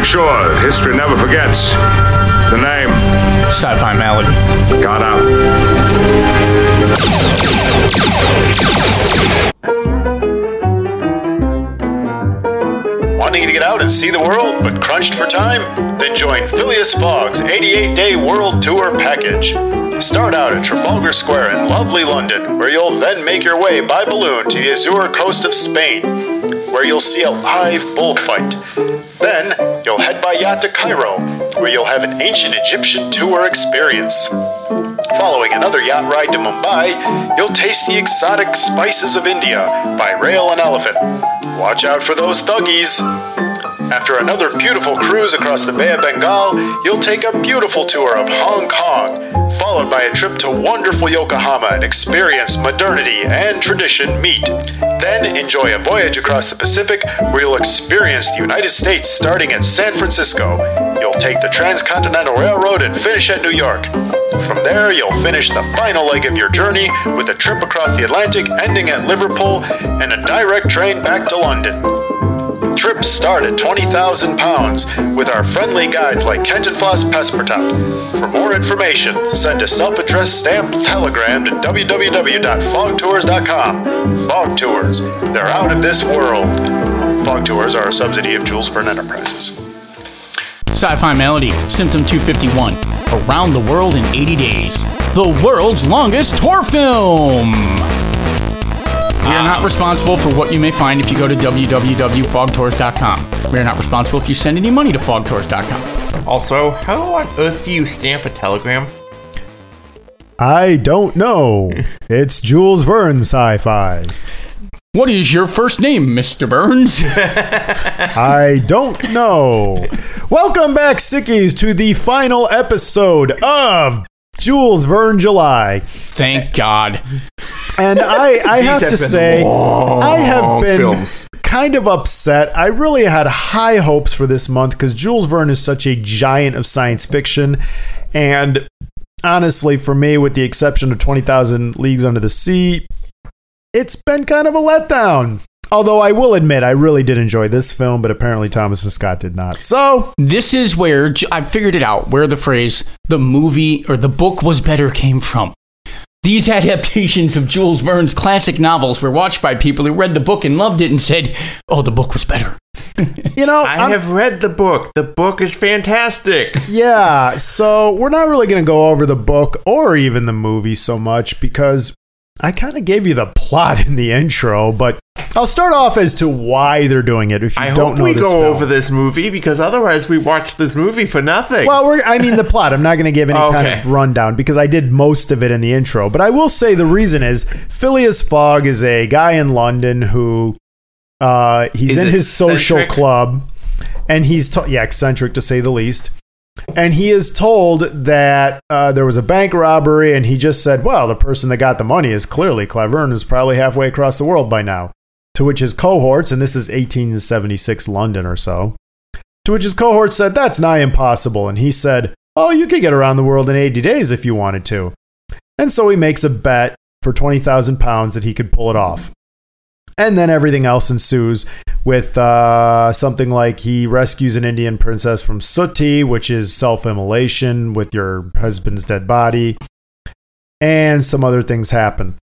make sure history never forgets. The name. Sci-fi malady. Got out. Wanting to get out and see the world, but crunched for time? Then join Phileas Fogg's 88 day world tour package. Start out at Trafalgar Square in lovely London, where you'll then make your way by balloon to the Azure coast of Spain, where you'll see a live bullfight. Then, you'll head by yacht to Cairo, where you'll have an ancient Egyptian tour experience. Following another yacht ride to Mumbai, you'll taste the exotic spices of India by rail and elephant. Watch out for those thuggies. After another beautiful cruise across the Bay of Bengal, you'll take a beautiful tour of Hong Kong, followed by a trip to wonderful Yokohama and experience modernity and tradition meet. Then enjoy a voyage across the Pacific where you'll experience the United States starting at San Francisco. You'll take the Transcontinental Railroad and finish at New York. From there, you'll finish the final leg of your journey with a trip across the Atlantic ending at Liverpool and a direct train back to London. Trips start at 20,000 pounds with our friendly guides like Cantinflas Pespertout. For more information, send a self-addressed stamped telegram to www.fogtours.com. Fog Tours, they're out of this world. Fog Tours are a subsidy of Jules Verne Enterprises. Sci-fi malady. Symptom 251. Around the world in 80 days. The world's longest tour film. We are not responsible for what you may find if you go to www.fogtours.com. We are not responsible if you send any money to fogtours.com. Also, how on earth do you stamp a telegram? I don't know. It's Jules Verne sci-fi. What is your first name, Mr. Burns? I don't know. Welcome back, sickies, to the final episode of Jules Verne July. Thank God. And I, I have have to say, I have been films. kind of upset. I really had high hopes for this month because Jules Verne is such a giant of science fiction. And honestly, for me, with the exception of 20,000 Leagues Under the Sea, it's been kind of a letdown. Although I will admit, I really did enjoy this film, but apparently Thomas and Scott did not. So, This is where I figured it out, where the phrase the movie or the book was better came from. These adaptations of Jules Verne's classic novels were watched by people who read the book and loved it and said, oh, the book was better. you know, I I'm- have read the book. The book is fantastic. Yeah, so we're not really going to go over the book or even the movie so much because I kind of gave you the plot in the intro, but I'll start off as to why they're doing it if you I don't hope know we this go film. over this movie because otherwise we watch this movie for nothing. Well, we're, I mean the plot. I'm not going to give any kind of rundown because I did most of it in the intro. But I will say the reason is Phileas Fogg is a guy in London who uh, he's Is in his social club, and he's yeah eccentric to say the least. And he is told that uh, there was a bank robbery, and he just said, "Well, the person that got the money is clearly clever and is probably halfway across the world by now." To which his cohorts, and this is 1876 London or so, to which his cohorts said, That's nigh impossible. And he said, Oh, you could get around the world in 80 days if you wanted to. And so he makes a bet for 20,000 pounds that he could pull it off. And then everything else ensues with uh, something like he rescues an Indian princess from Suti, which is self immolation with your husband's dead body. And some other things happen.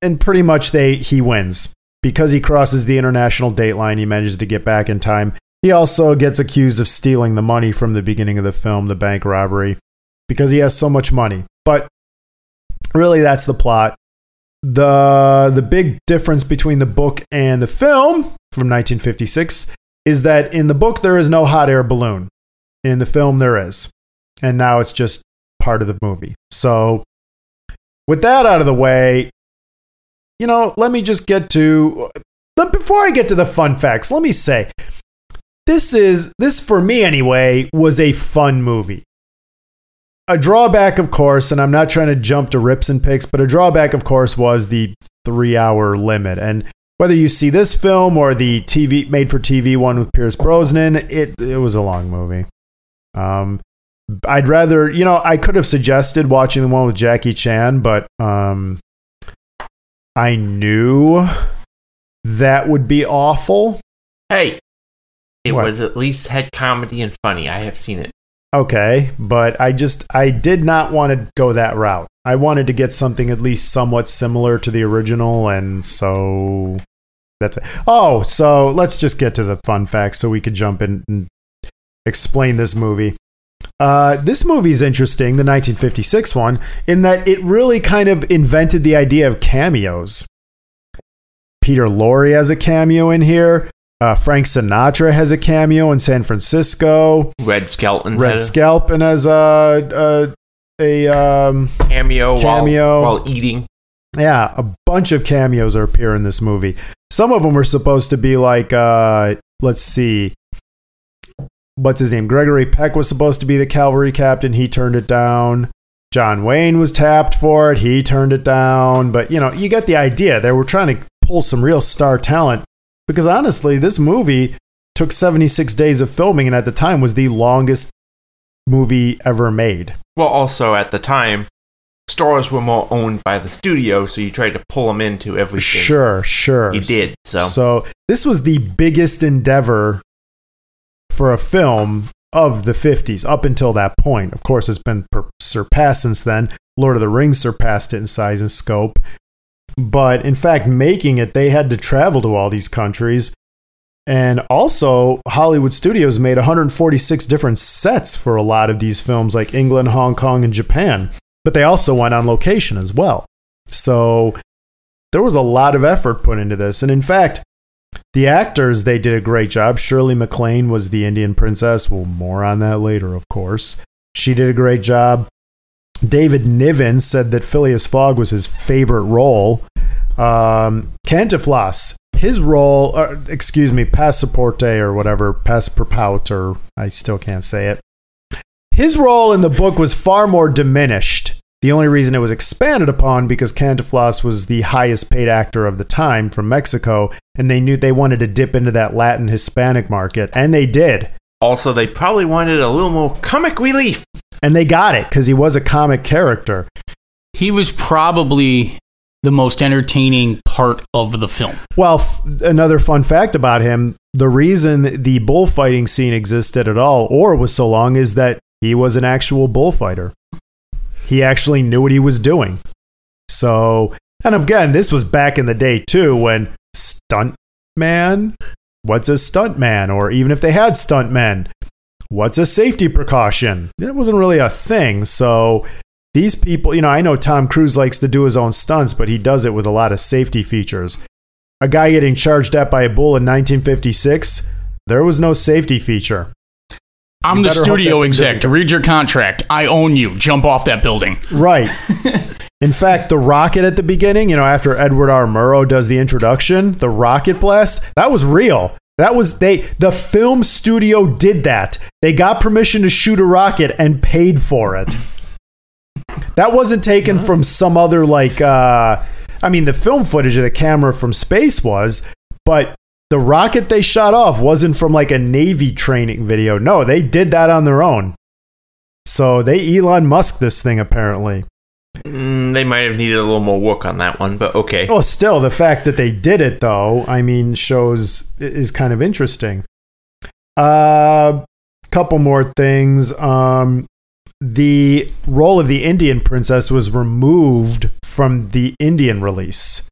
And pretty much they he wins. Because he crosses the international dateline, he manages to get back in time. He also gets accused of stealing the money from the beginning of the film, the bank robbery, because he has so much money. But really, that's the plot. The, the big difference between the book and the film from 1956 is that in the book, there is no hot air balloon. In the film, there is. And now it's just part of the movie. So, with that out of the way, you know, let me just get to. Before I get to the fun facts, let me say this is this for me anyway was a fun movie. A drawback, of course, and I'm not trying to jump to rips and picks, but a drawback, of course, was the three-hour limit. And whether you see this film or the TV made-for-TV one with Pierce Brosnan, it it was a long movie. Um, I'd rather, you know, I could have suggested watching the one with Jackie Chan, but um, I knew that would be awful. hey, It What? was at least had comedy and funny. I have seen it. Okay, but I just I did not want to go that route. I wanted to get something at least somewhat similar to the original, and so that's it. Oh, so let's just get to the fun facts so we could jump in and explain this movie. Uh, this movie is interesting, the 1956 one, in that it really kind of invented the idea of cameos. Peter Lorre has a cameo in here. Uh, Frank Sinatra has a cameo in San Francisco. Red Skelton Red had a Scalpin as a a, a um, cameo, Cameo. While, while eating. yeah, a bunch of cameos are appear in this movie. Some of them were supposed to be like uh, let's see, what's his name? Gregory Peck was supposed to be the cavalry captain. He turned it down. John Wayne was tapped for it. He turned it down. But you know, you get the idea. They were trying to pull some real star talent because honestly, this movie took 76 days of filming and at the time was the longest movie ever made. Well, also at the time, stores were more owned by the studio, so you tried to pull them into everything. Sure, sure. You did. So, So this was the biggest endeavor for a film of the 50s up until that point. Of course, it's been per- surpassed since then. Lord of the Rings surpassed it in size and scope. But in fact, making it, they had to travel to all these countries. And also, Hollywood Studios made 146 different sets for a lot of these films, like England, Hong Kong, and Japan. But they also went on location as well. So there was a lot of effort put into this. And in fact, the actors, they did a great job. Shirley MacLaine was the Indian princess. Well, more on that later, of course. She did a great job. David Niven said that Phileas Fogg was his favorite role. Um, Cantinflas, his role, uh, excuse me, Passaporte or whatever, Passaporpout, or I still can't say it. His role in the book was far more diminished. The only reason it was expanded upon because Cantinflas was the highest paid actor of the time from Mexico, and they knew they wanted to dip into that Latin Hispanic market, and they did. also, they probably wanted a little more comic relief. And they got it because he was a comic character. He was probably the most entertaining part of the film. Well, f- another fun fact about him the reason the bullfighting scene existed at all or was so long is that he was an actual bullfighter. He actually knew what he was doing. So, and again, this was back in the day too when stunt man, what's a stunt man? Or even if they had stunt men, what's a safety precaution? It wasn't really a thing. So, these people, you know, I know Tom Cruise likes to do his own stunts, but he does it with a lot of safety features. A guy getting charged at by a bull in 1956, there was no safety feature. I'm You the studio exec. Read your contract. I own you. Jump off that building. Right. In fact, the rocket at the beginning, you know, after Edward R. Murrow does the introduction, the rocket blast, that was real. That was they the film studio did that. They got permission to shoot a rocket and paid for it. That wasn't taken from some other like uh I mean the film footage of the camera from space was, but the rocket they shot off wasn't from like a Navy training video. No, they did that on their own. So they Elon Musk this thing apparently. Mm, they might have needed a little more work on that one, but okay. Well, still, the fact that they did it, though, I mean, shows is kind of interesting. A uh, couple more things. Um, the role of the Indian princess was removed from the Indian release.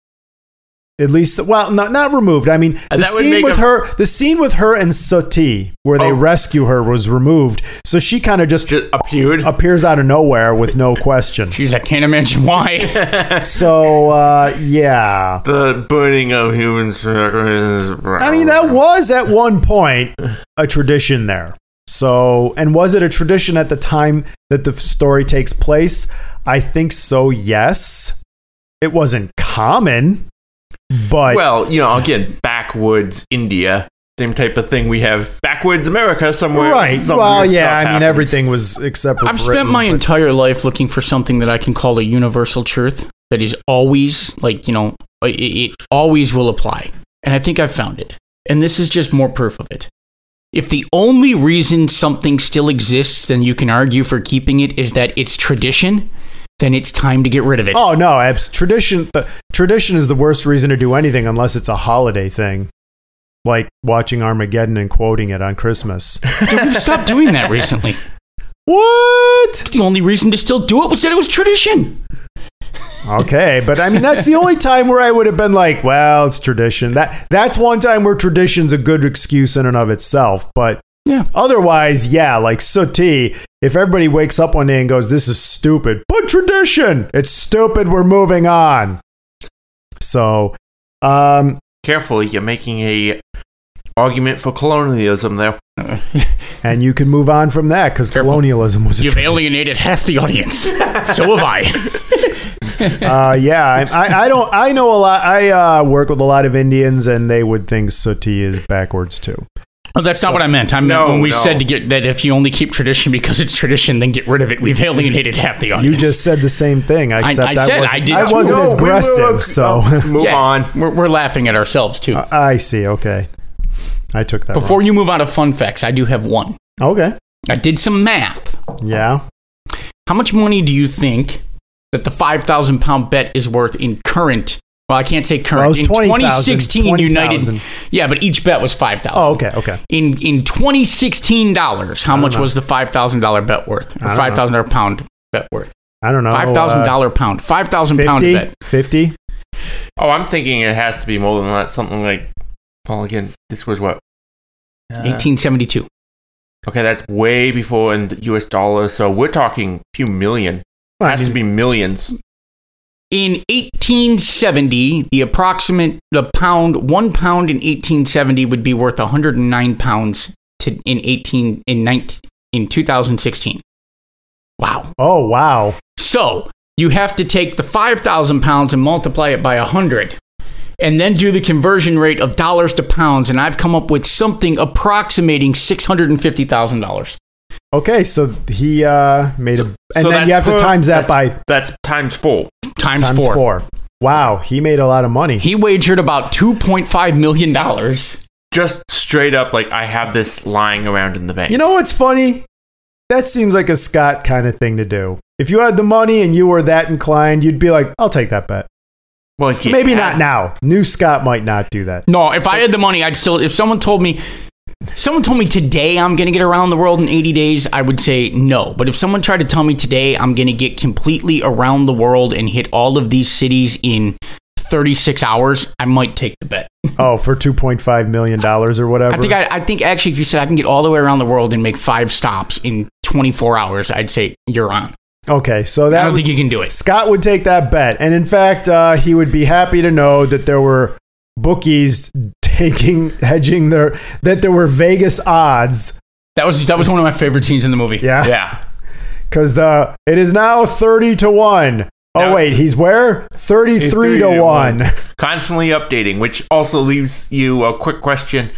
At least, well, not not removed. I mean, the that scene with a- her, the scene with her and Sati, where they Oh. rescue her, was removed. So she kind of just Just appeared. appears out of nowhere with no question. Jeez, I can't imagine why. So, uh, yeah. the burning of human sacrifices. I mean, that was at one point a tradition there. So, and was it a tradition at the time that the story takes place? I think so, yes. It wasn't common, but Well, you know, again, backwoods India, same type of thing. We have backwoods America somewhere. right. some Well, yeah, stuff I mean, everything was except for I've Britain, spent my but- entire life looking for something that I can call a universal truth that is always, like, you know, it, it always will apply. And I think I've found it. And this is just more proof of it. If the only reason something still exists and you can argue for keeping it is that it's tradition, then it's time to get rid of it. Oh no, abs- tradition. The, tradition is the worst reason to do anything unless it's a holiday thing. like watching Armageddon and quoting it on Christmas. Dude, we've stopped doing that recently. what? The only reason to still do it was that it was tradition. Okay, but I mean that's the only time where I would have been like, well, it's tradition. That that's one time where tradition's a good excuse in and of itself. But Yeah. otherwise, yeah, like Sooty, if everybody wakes up one day and goes, This is stupid, but tradition, it's stupid, we're moving on. So um Careful, you're making a argument for colonialism there. and you can move on from that because colonialism was a You've tra- alienated half the audience. so have I. uh, yeah, I, I, I don't. I know a lot. I uh, work with a lot of Indians, and they would think Sooty is backwards too. Oh, that's not what I meant. I meant No, when we no. said to get that if you only keep tradition because it's tradition, then get rid of it. We've alienated half the audience. You just said the same thing. Except I I, said wasn't, I did I wasn't No, as we will- aggressive, so Move Yeah, on. We're, we're laughing at ourselves too. Uh, I see. Okay, I took that. Before you move on to fun facts, I do have one. okay, I did some math. yeah, How much money do you think that the 5,000 pound bet is worth in current? Well, I can't say current. Well, it was in 20,000, 2016, 20,000. United. Yeah, but each bet was 5,000. Oh, okay, okay. In in 2016 dollars, how much was the $5,000 bet worth? Or I don't know. $5,000 pound bet worth? I don't know. $5,000 uh, dollar pound. 5,000 pound bet. 50? Oh, I'm thinking it has to be more than that. Something like, well, again, this was what? Uh, 1872. Okay, that's way before in the US dollars. So we're talking a few million. Well, I has to mean- be millions. In 1870, the approximate the pound one pound in 1870 would be worth 109 pounds to in 18 in 19 in 2016. Wow. Oh wow. So you have to take the 5,000 pounds and multiply it by 100, and then do the conversion rate of dollars to pounds, and I've come up with something approximating $650,000 Okay, so he uh, made a, and So then you have to times that that's- by That's times four. Times, times four. four. Wow, he made a lot of money. He wagered about 2.5 million dollars. Just straight up, like I have this lying around in the bank. You know what's funny? That seems like a Scott kind of thing to do. If you had the money and you were that inclined, you'd be like, "I'll take that bet." well, if Maybe had- not now. New Scott might not do that. No, if I had the money, I'd still. If someone told me, someone told me today I'm going to get around the world in 80 days, I would say no. But if someone tried to tell me today I'm going to get completely around the world and hit all of these cities in 36 hours, I might take the bet. Oh, for two point five million dollars or whatever. I think I, I think actually, if you said I can get all the way around the world and make five stops in 24 hours, I'd say you're on. okay, so that I don't think you can do it. Scott would take that bet, and in fact, uh, he would be happy to know that there were bookies taking hedging their that there were Vegas odds That was that was one of my favorite scenes in the movie. Yeah. Yeah. because the it is now thirty to one. Oh No. wait, he's where thirty three to to one. Constantly updating, which also leaves you a quick question.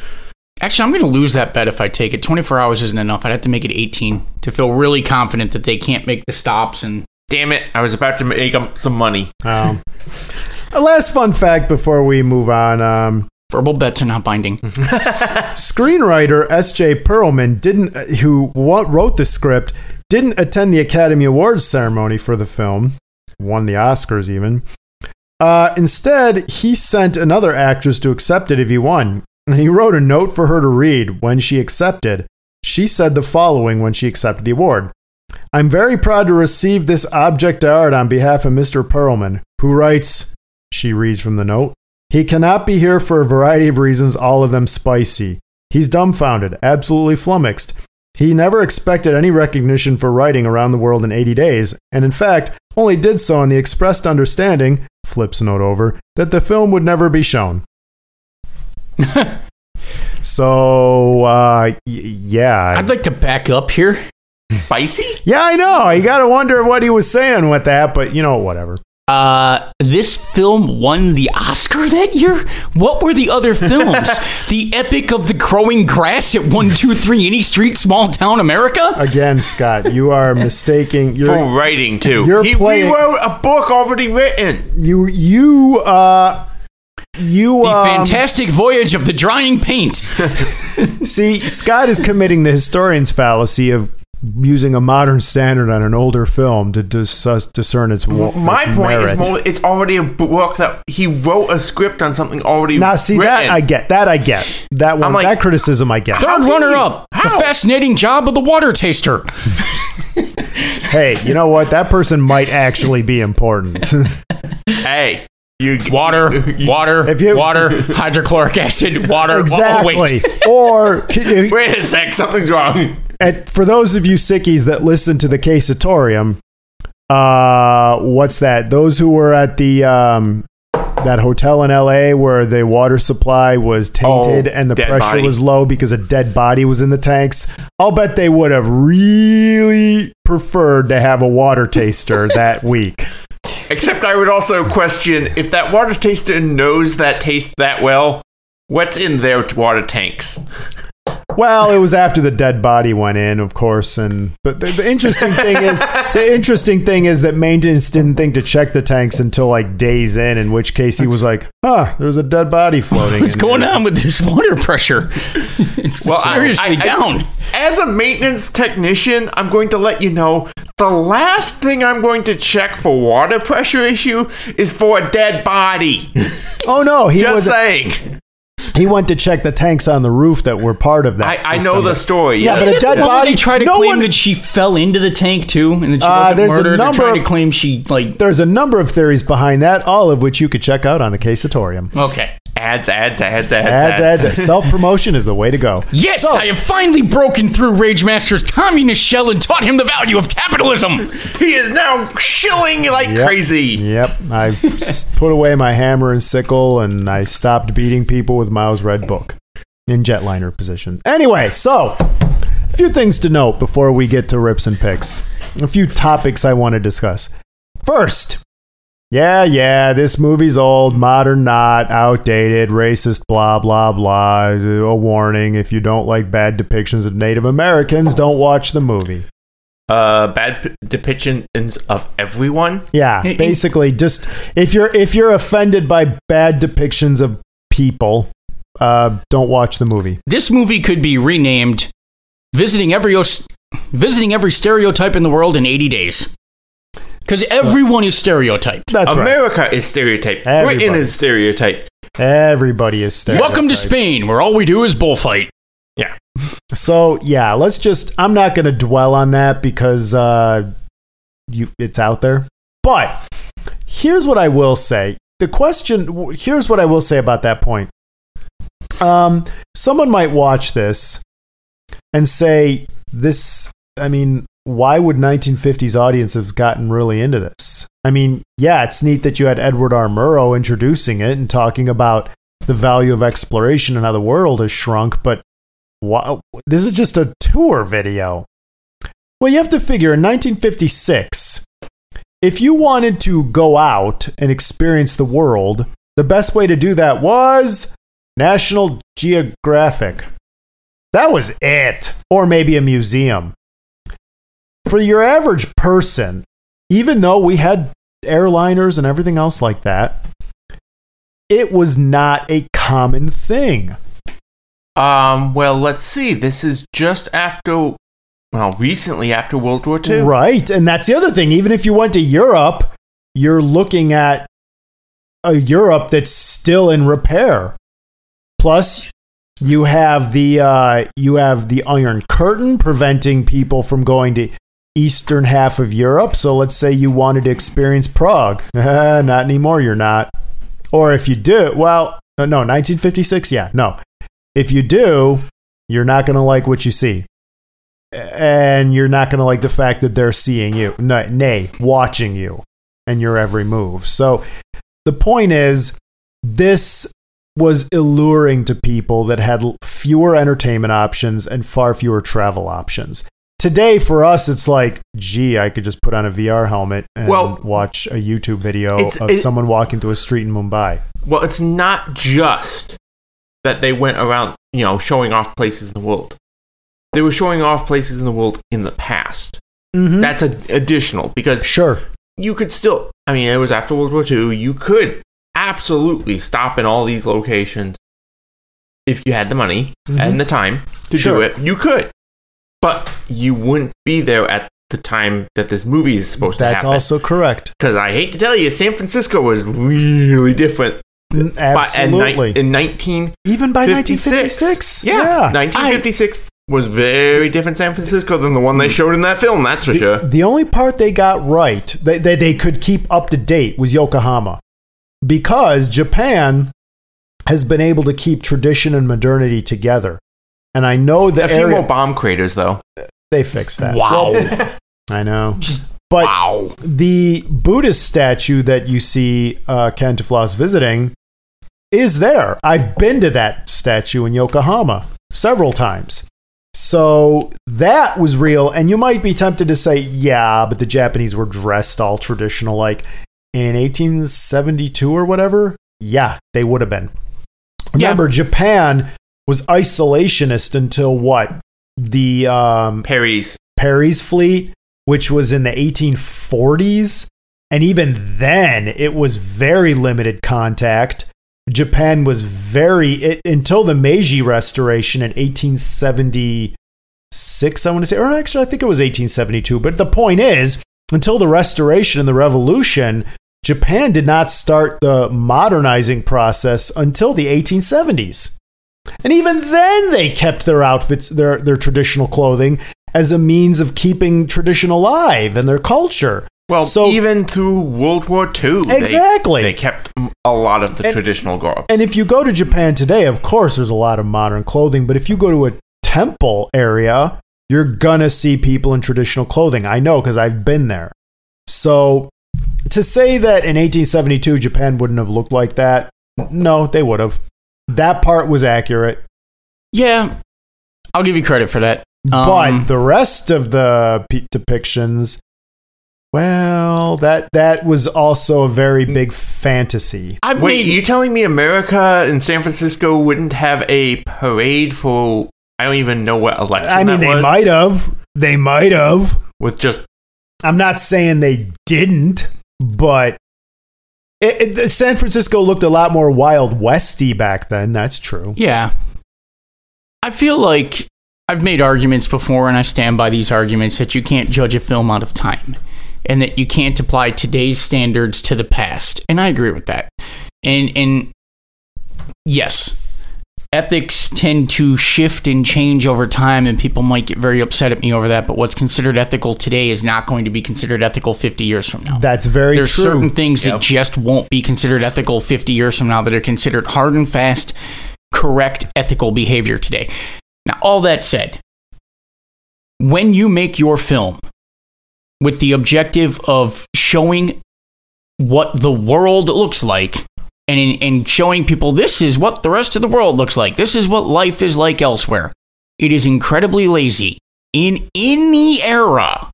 Actually, I'm going to lose that bet if I take it. 24 hours isn't enough. I'd have to make it 18 to feel really confident that they can't make the stops. And Damn it, I was about to make up some money. Um, a last fun fact before we move on. Um, verbal bets are not binding. screenwriter S.J. Perelman didn't, who wrote the script, didn't attend the Academy Awards ceremony for the film, won the Oscars even. Uh, instead, he sent another actress to accept it if he won. And he wrote a note for her to read when she accepted. She said the following when she accepted the award. I'm very proud to receive this object of art on behalf of Mr. Perelman, who writes, she reads from the note, he cannot be here for a variety of reasons, all of them spicy. He's dumbfounded, absolutely flummoxed. He never expected any recognition for writing around the world in 80 days, and in fact, only did so on the expressed understanding, flips note over, that the film would never be shown. so, uh, y- yeah. I'd like to back up here. Spicy? yeah, I know. You gotta wonder what he was saying with that, but you know, whatever. Uh, this film won the Oscar that year. What were the other films? the Epic of the Growing Grass at One Two Three Any Street, Small Town America. Again, Scott, you are mistaking. You're, For writing, too. you're he, playing- he wrote a book already written. you, you, uh, you, are The um, Fantastic Voyage of the Drying Paint. See, Scott is committing the historian's fallacy of using a modern standard on an older film to dis- discern its, wa- My its point merit. is more, it's already a book that he wrote a script on something already now, see that. I get. That I get. That one. Like- that criticism I get. Third runner you- up, the fascinating job of the water taster. hey, you know what? That person might actually be important. hey, you Water, water, If you- water, hydrochloric acid, water. exactly. Oh, wait. or wait a sec, something's wrong. at, for those of you sickies that listen to the Casatorium, uh, what's that? Those who were at the um, that hotel in L.A. where the water supply was tainted Oh, and the pressure body. was low because a dead body was in the tanks. I'll bet they would have really preferred to have a water taster that week. Except I would also question if that water taster knows that taste that well, what's in their water tanks? Well, it was after the dead body went in, of course, and but the, the interesting thing is the interesting thing is that maintenance didn't think to check the tanks until like days in. In which case, he was like, "Huh, there's a dead body floating." What's in going there." on with this water pressure? It's I- seriously I- I- down. As a maintenance technician, I'm going to let you know the last thing I'm going to check for water pressure issue is for a dead body. Oh no, he Just was saying. He went to check the tanks on the roof that were part of that. I, I know the story. Yeah, yes. but a dead Well, body. They try to no claim one- that she fell into the tank too, and that she Uh, wasn't there's a murdered. They're number trying to of- claim she like. There's a number of theories behind that, all of which you could check out on the Casatorium. Okay. Ads, ads, ads, ads, Ads, ads, ads. Self promotion is the way to go. Yes, So- I have finally broken through Rage Master's communist shell and taught him the value of capitalism. He is now shilling like Yep. crazy. Yep. I put away my hammer and sickle and I stopped beating people with Mao's red book in jetliner position. Anyway, so a few things to note before we get to rips and picks. A few topics I want to discuss. First, yeah, yeah, this movie's old, modern not, outdated, racist, blah, blah, blah. A warning if you don't like bad depictions of Native Americans, don't watch the movie. Uh, bad p- depictions of everyone. Yeah, Hey, hey. basically, just if you're if you're offended by bad depictions of people, uh, don't watch the movie. This movie could be renamed "Visiting Every Os- Visiting Every Stereotype in the World in 80 Days," because everyone is stereotyped. That's right. America is stereotyped. Everybody. Britain is stereotyped. Everybody is stereotyped. Welcome to Spain, where all we do is bullfight. Yeah. So yeah, let's just. I'm not going to dwell on that because uh, you it's out there. But here's what I will say. The question. Here's what I will say about that point. Um, someone might watch this and say, "This." I mean, why would 1950s audience have gotten really into this? I mean, yeah, it's neat that you had Edward R. Murrow introducing it and talking about the value of exploration and how the world has shrunk, but this is just a tour video. Well, you have to figure in 1956, if you wanted to go out and experience the world, the best way to do that was National Geographic. That was it. Or maybe a museum. For your average person, even though we had airliners and everything else like that, it was not a common thing. Um. Well, let's see. This is just after, well, recently after World War II. Right. And that's the other thing. Even if you went to Europe, you're looking at a Europe that's still in repair. Plus, you have the uh, you have the Iron Curtain preventing people from going to eastern half of Europe. So let's say you wanted to experience Prague. not anymore. You're not. Or if you do, well, uh, no, no, 1956. Yeah, no. If you do, you're not going to like what you see and you're not going to like the fact that they're seeing you, nay, watching you and your every move. So the point is, this was alluring to people that had fewer entertainment options and far fewer travel options. Today, for us, it's like, gee, I could just put on a VR helmet and Well, watch a YouTube video of it- someone walking through a street in Mumbai. Well, it's not just that they went around, you know, showing off places in the world. They were showing off places in the world in the past. Mm-hmm. That's a, additional because Sure. you could still. I mean, it was after World War II. You could absolutely stop in all these locations if you had the money Mhm. and the time to Sure. do it. You could, but you wouldn't be there at the time that this movie is supposed to be. That's happen. also correct. Because I hate to tell you, San Francisco was really different. N- But in, Absolutely. ni- in 1956. Even by 1956. Yeah. 1956 was very different San Francisco than the one they mm. showed in that film, that's for sure. The only part they got right, that they, they could keep up to date, was Yokohama. Because Japan has been able to keep tradition and modernity together. And I know the A few area. more bomb craters, though. They fixed that. Wow. I know. But wow. the Buddhist statue that you see uh, Cantinflas visiting is there. I've been to that statue in Yokohama several times. So that was real. And you might be tempted to say, yeah, but the Japanese were dressed all traditional, like in 1872 or whatever. Yeah, they would have been. Remember, Japan was isolationist until what? The um, Perry's. Perry's fleet, which was in the 1840s. And even then, it was very limited contact. Japan was very, it, until the Meiji Restoration in 1876, I want to say, or actually, I think it was 1872. But the point is, until the Restoration and the Revolution, Japan did not start the modernizing process until the 1870s. And even then, they kept their outfits, their, their traditional clothing, as a means of keeping tradition alive and their culture. Well, So- even through World War II, they- Exactly. they, kept a lot of the And- traditional garb. And if you go to Japan today, of course, there's a lot of modern clothing, but if you go to a temple area, you're gonna see people in traditional clothing. I know because I've been there. So to say that in 1872 Japan wouldn't have looked like that, no, they would have. That part was accurate. Yeah. I'll give you credit for that. but Um, the rest of the p- depictions, well, that that was also a very big fantasy. I've Wait, you telling me America and San Francisco wouldn't have a parade for I don't even know what election I mean, that they was, might have. They might have. with just I'm not saying they didn't, but it, it, San Francisco looked a lot more Wild Westy back then. That's true. Yeah. I feel like I've made arguments before, and I stand by these arguments that you can't judge a film out of time and that you can't apply today's standards to the past. And I agree with that. And, and yes, ethics tend to shift and change over time, and people might get very upset at me over that. But what's considered ethical today is not going to be considered ethical 50 years from now. That's very There's true. certain things Yep. that just won't be considered ethical 50 years from now that are considered hard and fast, correct ethical behavior today. Now, all that said, when you make your film with the objective of showing what the world looks like and, in, and showing people this is what the rest of the world looks like, this is what life is like elsewhere, it is incredibly lazy in any era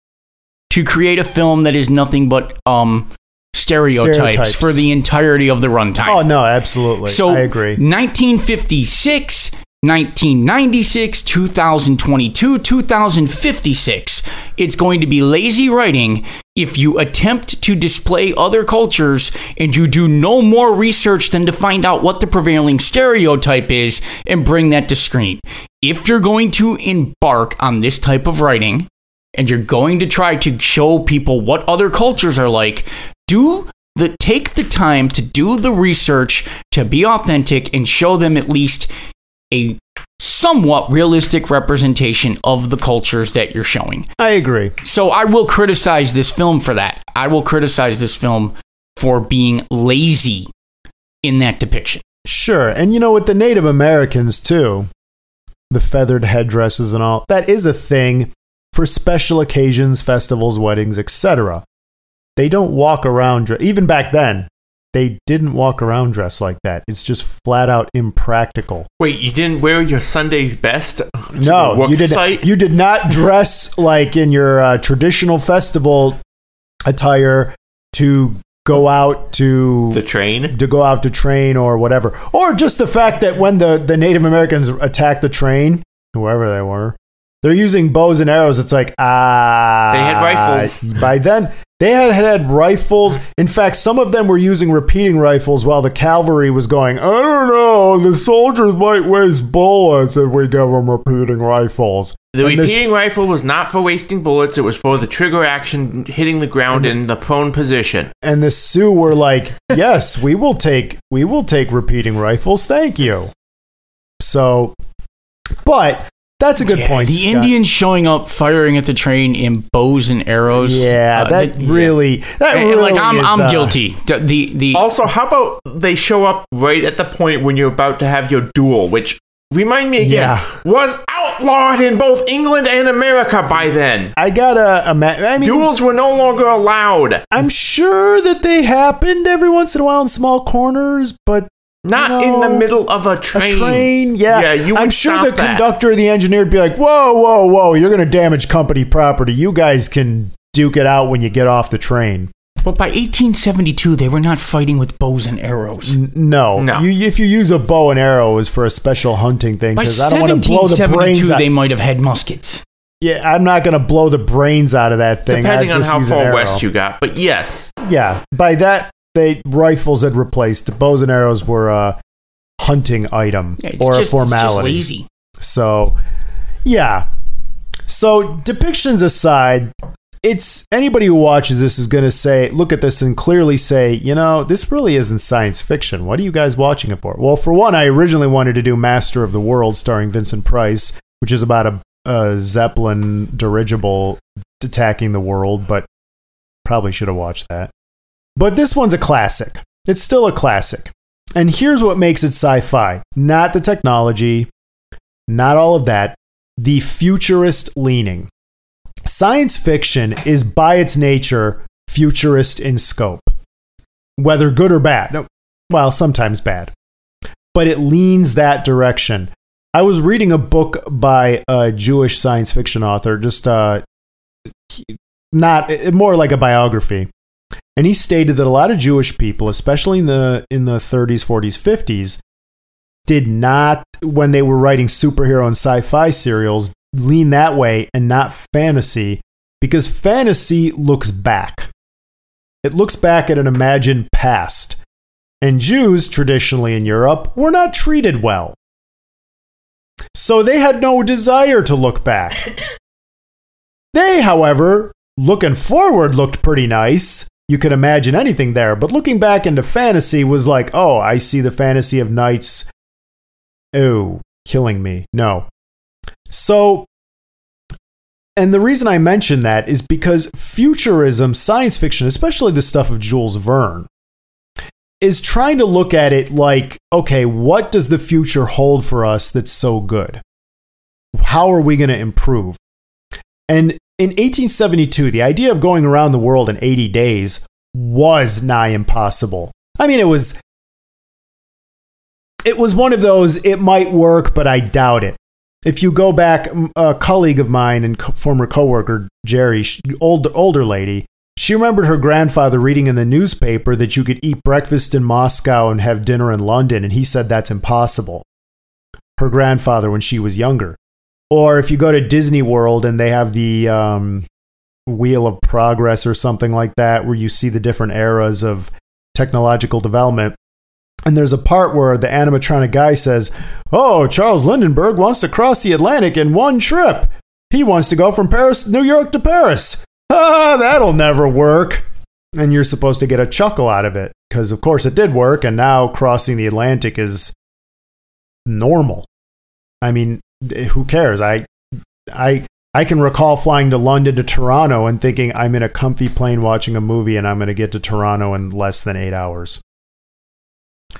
to create a film that is nothing but um, stereotypes, Stereotypes. for the entirety of the runtime. oh no, absolutely. So I agree. 1956, 1996, 2022, 2056. It's going to be lazy writing if you attempt to display other cultures and you do no more research than to find out what the prevailing stereotype is and bring that to screen. If you're going to embark on this type of writing and you're going to try to show people what other cultures are like, do the take the time to do the research to be authentic and show them at least a somewhat realistic representation of the cultures that you're showing. I agree. So I will criticize this film for that. I will criticize this film for being lazy in that depiction. Sure. And you know, with the Native Americans too, the feathered headdresses and all, that is a thing for special occasions, festivals, weddings, etc. They don't walk around, even back then, they didn't walk around dressed like that. It's just flat out impractical. wait, you didn't wear your Sunday's best? No, you did. site? You did not dress like in your uh, traditional festival attire to go out to the train. to go out to train or whatever. Or just the fact that when the, the Native Americans attacked the train, whoever they were, they're using bows and arrows. It's like, ah. They had rifles. By then, they had had rifles. In fact, some of them were using repeating rifles while the cavalry was going, I don't know, the soldiers might waste bullets if we give them repeating rifles. The And this- repeating rifle was not for wasting bullets. It was for the trigger action hitting the ground in the prone position. and the Sioux were like, "Yes, we will take we will take repeating rifles. Thank you." So, but that's a good Yeah, point. The Scott. Indians showing up, firing at the train in bows and arrows. yeah, Uh, that yeah. really that And, really like I'm, is, I'm uh, guilty. The the, the Also, how about they show up right at the point when you're about to have your duel, which remind me again Yeah. was outlawed in both England and America by then. I gotta imagine. I mean, Duels were no longer allowed. I'm sure that they happened every once in a while in small corners, but Not No. in the middle of a a train. train, yeah. Yeah, you I'm sure the that. conductor or the engineer would be like, "Whoa, whoa, whoa! You're gonna damage company property. You guys can duke it out when you get off the train." but by 1872 they were not fighting with bows and arrows. N- No, No. You, if you use a bow and arrow, is for a special hunting thing because I don't want to blow the brains 1772 out. they might have had muskets. yeah, I'm not going to blow the brains out of that thing. Depending I'd on just how use far west you got. But yes, Yeah, by that they rifles had replaced bows and arrows were a hunting item Yeah, or just, a formality. Lazy. So, yeah. So depictions aside, it's anybody who watches this is going to say, look at this and clearly say, you know, this really isn't science fiction. What are you guys watching it for? Well, for one, I originally wanted to do Master of the World starring Vincent Price, which is about a, a Zeppelin dirigible attacking the world, but probably should have watched that. But this one's a classic. It's still a classic. And here's what makes it sci fi not the technology, not all of that, the futurist leaning. Science fiction is by its nature futurist in scope, whether good or bad. Well, sometimes bad, but it leans that direction. I was reading a book by a Jewish science fiction author, just uh, not more like a biography, and he stated that a lot of Jewish people, especially in the in the 30s, 40s, 50s, did not when they were writing superhero and sci-fi serials lean that way and not fantasy because fantasy looks back. It looks back at an imagined past. And Jews traditionally in Europe were not treated well. So they had no desire to look back. They, however, looking forward looked pretty nice. You could imagine anything there, but looking back into fantasy was like, oh, I see the fantasy of knights. Oh, killing me. No. So, and the reason I mention that is because futurism, science fiction, especially the stuff of Jules Verne, is trying to look at it like, okay, what does the future hold for us that's so good? How are we going to improve? And in 1872, the idea of going around the world in 80 days was nigh impossible. I mean, it was it was one of those it might work, but I doubt it. If you go back, a colleague of mine and co- former coworker Jerry, old older lady, she remembered her grandfather reading in the newspaper that you could eat breakfast in Moscow and have dinner in London, and he said that's impossible. Her grandfather when she was younger. Or if you go to Disney World and they have the um, Wheel of Progress or something like that, where you see the different eras of technological development. And there's a part where the animatronic guy says, Oh, Charles Lindenberg wants to cross the Atlantic in one trip. He wants to go from Paris, New York to Paris. Ah, that'll never work. And you're supposed to get a chuckle out of it because, of course, it did work. And now crossing the Atlantic is normal. I mean, who cares? I, I, I can recall flying to London to Toronto and thinking I'm in a comfy plane watching a movie and I'm going to get to Toronto in less than eight hours.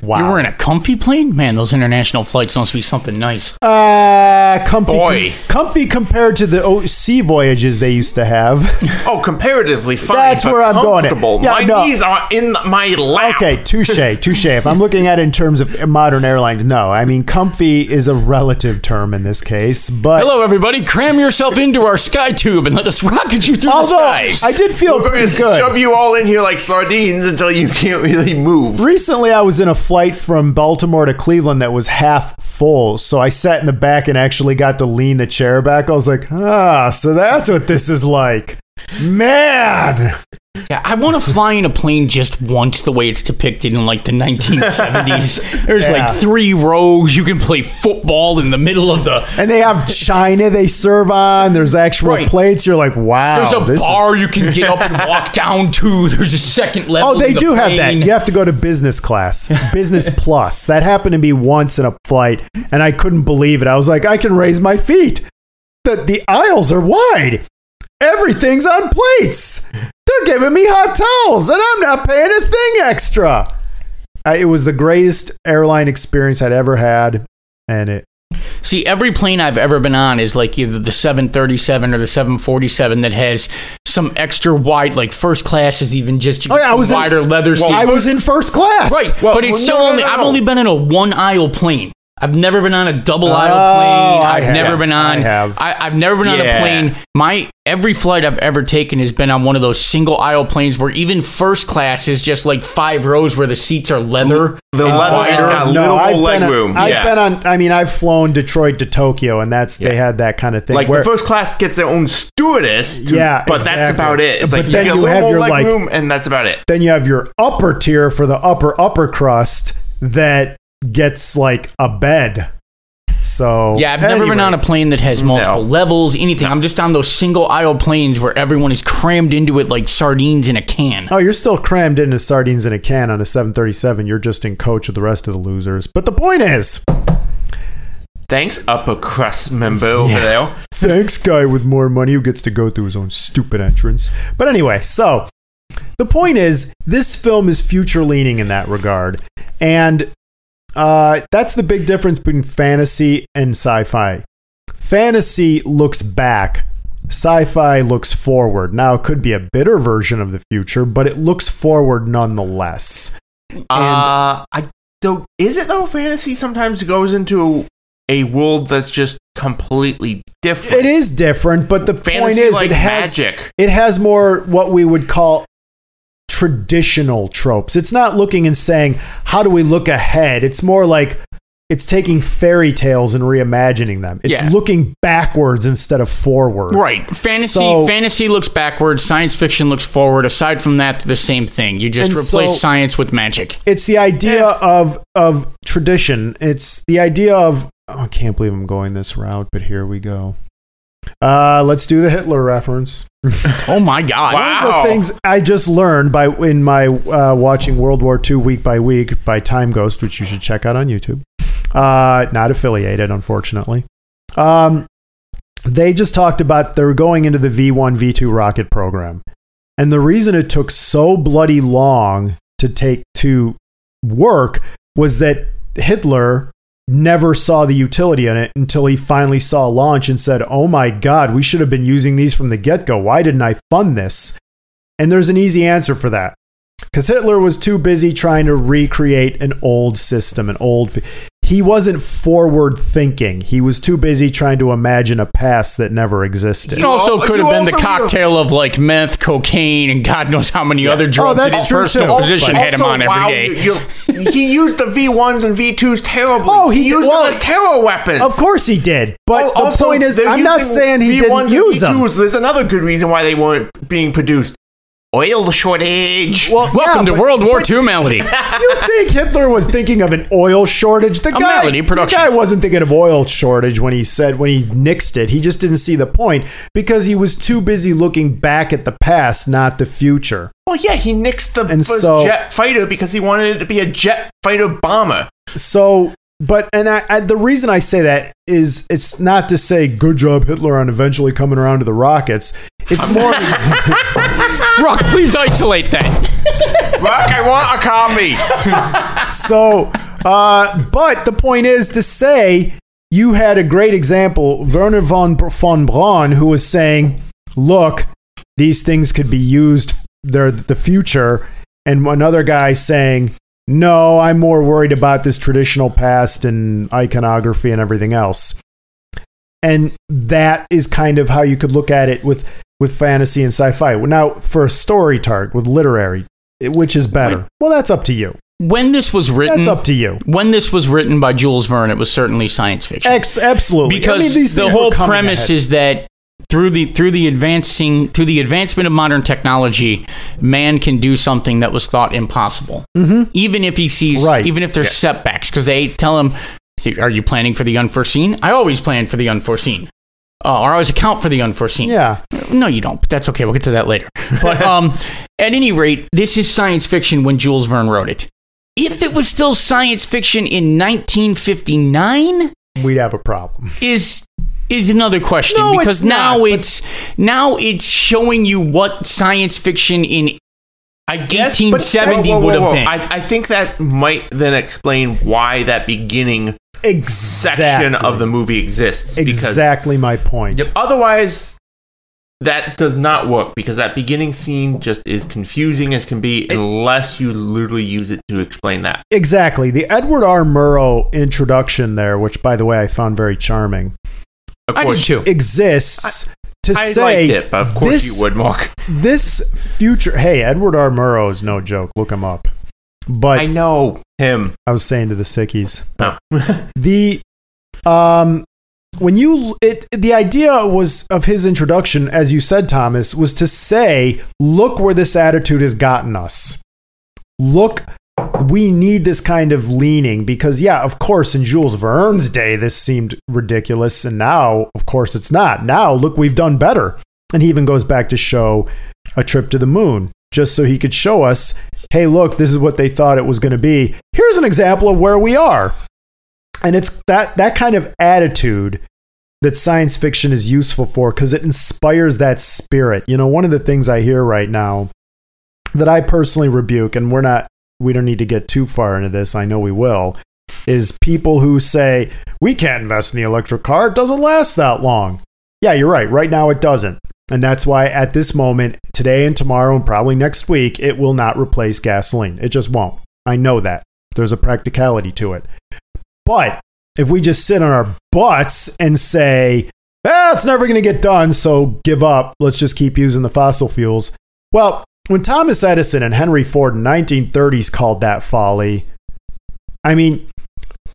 Wow. You were in a comfy plane? Man, those international flights must be something nice. Uh, comfy, Boy. comfy compared to the o- sea voyages they used to have. Oh, comparatively fine. That's where I'm going at. Yeah, my no. knees are in my lap. okay, touche, touche. If I'm looking at it in terms of modern airlines, no. I mean, comfy is a relative term in this case, but Hello, everybody. Cram yourself into our sky tube and let us rocket you through although the skies. I did feel We're pretty good. shove you all in here like sardines until you can't really move. Recently, I was in a flight from Baltimore to Cleveland that was half full. So I sat in the back and actually got to lean the chair back. I was like, ah, so that's what this is like. Man. Yeah, I want to fly in a plane just once, the way it's depicted in like the 1970s. There's Yeah. like three rows. You can play football in the middle of the. And they have china they serve on. There's actual Right. plates. You're like, wow. There's a this is- bar you can get up and walk down to. There's a second level. Oh, they the do have that. You have to go to business class, business plus. That happened to me once in a flight, and I couldn't believe it. I was like, I can raise my feet. The the aisles are wide. Everything's on plates. They're giving me hot towels, and I'm not paying a thing extra. I, it was the greatest airline experience I'd ever had, and it. See, every plane I've ever been on is like either the 737 or the 747 that has some extra wide, like first class is even just Oh, yeah, I was in- wider leather seats. I was in first class. Right, Well, but it's well, still no, no, only. no, I've only been in a one aisle plane. I've never been on a double Oh, aisle plane. Oh, I I've have. never been on. I have. I, have never been on a plane. My every flight I've ever taken has been on one of those single aisle planes where even first class is just like five rows where the seats are leather. The and leather wider. got little I've leg been on- room. I've yeah. been on. I mean, I've flown Detroit to Tokyo, and that's they had that kind of thing. like where- the first class gets their own stewardess. To, Yeah, but that's about it. It's But like then you get you a little have your, leg like- room, and that's about it. Then you have your upper tier for the upper upper crust that gets like a bed. So Yeah, I've never been on a plane that has multiple No. levels, anything. I'm just on those single aisle planes where everyone is crammed into it like sardines in a can. Oh, you're still crammed into sardines in a can on a 737. You're just in coach with the rest of the losers. But the point is, Thanks, upper crust member over there. thanks, guy with more money who gets to go through his own stupid entrance. But anyway, so the point is, this film is future leaning in that regard. And uh, that's the big difference between fantasy and sci fi. Fantasy looks back, sci fi looks forward. Now, it could be a bitter version of the future, but it looks forward nonetheless. Uh, I don't. Is it though? Fantasy sometimes goes into a world that's just completely different. It is different, but the point is, like it has magic. it has more what we would call traditional tropes. It's not looking and saying, "How do we look ahead?" It's more like it's taking fairy tales and reimagining them. It's Yeah. looking backwards instead of forwards. Right. Fantasy So- fantasy looks backwards, science fiction looks forward. Aside from that, the same thing. You just replace so- science with magic. It's the idea of of tradition. It's the idea of oh, I can't believe I'm going this route, but here we go. Uh, let's do the Hitler reference. Oh my god. Wow. One of the things I just learned by in my uh, watching World War II week by week by TimeGhost, which you should check out on YouTube. Uh, not affiliated, unfortunately. Um, they just talked about they were going into the V1, V2 rocket program, and the reason it took so bloody long to take to work was that Hitler never saw the utility in it until he finally saw launch and said, "Oh my god, we should have been using these from the get-go. Why didn't I fund this?" And there's an easy answer for that. Cuz Hitler was too busy trying to recreate an old system, an old he wasn't forward thinking. He was too busy trying to imagine a past that never existed. It also could you have been the also- cocktail of like meth, cocaine, and God knows how many other oh, drugs Oh, that's his true, personal too. physician Also- had him on every wow, day. you- you- he used the V1s and V2s terribly. Oh, he he used well, them as terror weapons. Of course he did. But Al- the also, point is I'm not saying he V1s didn't and use them. V2s. There's another good reason why they weren't being produced. Oil shortage. Well, Welcome yeah, to but- World War II, Melody. You think Hitler was thinking of an oil shortage? The guy, melody production. the guy wasn't thinking of oil shortage when he said when he nixed it. He just didn't see the point because he was too busy looking back at the past, not the future. well, yeah, he nixed the And first so- jet fighter because he wanted it to be a jet fighter bomber. So, but and I, I, the reason I say that is it's not to say good job Hitler on eventually coming around to the rockets. It's more. Rock, please isolate that. Rock, I want a commie. so, uh, but the point is to say you had a great example, Wernher von, von Braun, who was saying, look, these things could be used, they're the future. And another guy saying, no, I'm more worried about this traditional past and iconography and everything else. And that is kind of how you could look at it with, with fantasy and sci fi. Now, for a story tart with literary, which is better? Well, that's up to you. When this was written, That's up to you. when this was written by Jules Verne, it was certainly science fiction. Ex- absolutely. because I mean, the whole premise ahead. is that through the through the advancing through the advancement of modern technology, man can do something that was thought impossible. Mm-hmm. Even if he sees, Right. even if there's setbacks, because they tell him, "See, "Are you planning for the unforeseen?" I always plan for the unforeseen. Uh, or always account for the unforeseen. Yeah. No, you don't. But that's okay. We'll get to that later. But um, at any rate, this is science fiction when Jules Verne wrote it. If it was still science fiction in 1959, We'd have a problem. is is another question No, because it's not, now but- it's now it's showing you what science fiction in I guess 1870 Whoa, whoa, whoa, would have been. I, I think that might then explain why that beginning Exactly. section of the movie exists. Because Exactly my point. otherwise, that does not work because that beginning scene just is confusing as can be unless you literally use it to explain that. Exactly. The Edward R. Murrow introduction there, which by the way I found very charming, Of I did course, too. exists to I say liked it, but of course this, you would, Mark. This future Hey, Edward R. Murrow is no joke. Look him up. But I know him. I was saying to the sickies. Oh. the um when you it the idea was of his introduction as you said Thomas was to say look where this attitude has gotten us. Look we need this kind of leaning because yeah, of course in Jules Verne's day this seemed ridiculous and now of course it's not. Now look we've done better. And he even goes back to show a trip to the moon just so he could show us, hey, look, this is what they thought it was going to be. Here's an example of where we are. And it's that that kind of attitude that science fiction is useful for because it inspires that spirit. You know, one of the things I hear right now that I personally rebuke, and we're not, we don't need to get too far into this. I know we will. Is people who say we can't invest in the electric car; it doesn't last that long. Yeah, you're right. Right now, it doesn't. And that's why at this moment, today and tomorrow, and probably next week, it will not replace gasoline. It just won't. I know that. There's a practicality to it. But if we just sit on our butts and say, ah, it's never going to get done, so give up, let's just keep using the fossil fuels. Well, when Thomas Edison and Henry Ford in 1930s called that folly, I mean,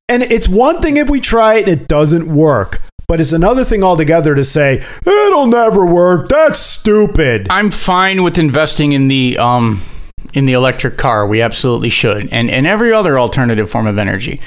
and it's one thing if we try it it doesn't work. But it's another thing altogether to say, it'll never work. That's stupid. I'm fine with investing in the um in the electric car. We absolutely should, and and every other alternative form of energy.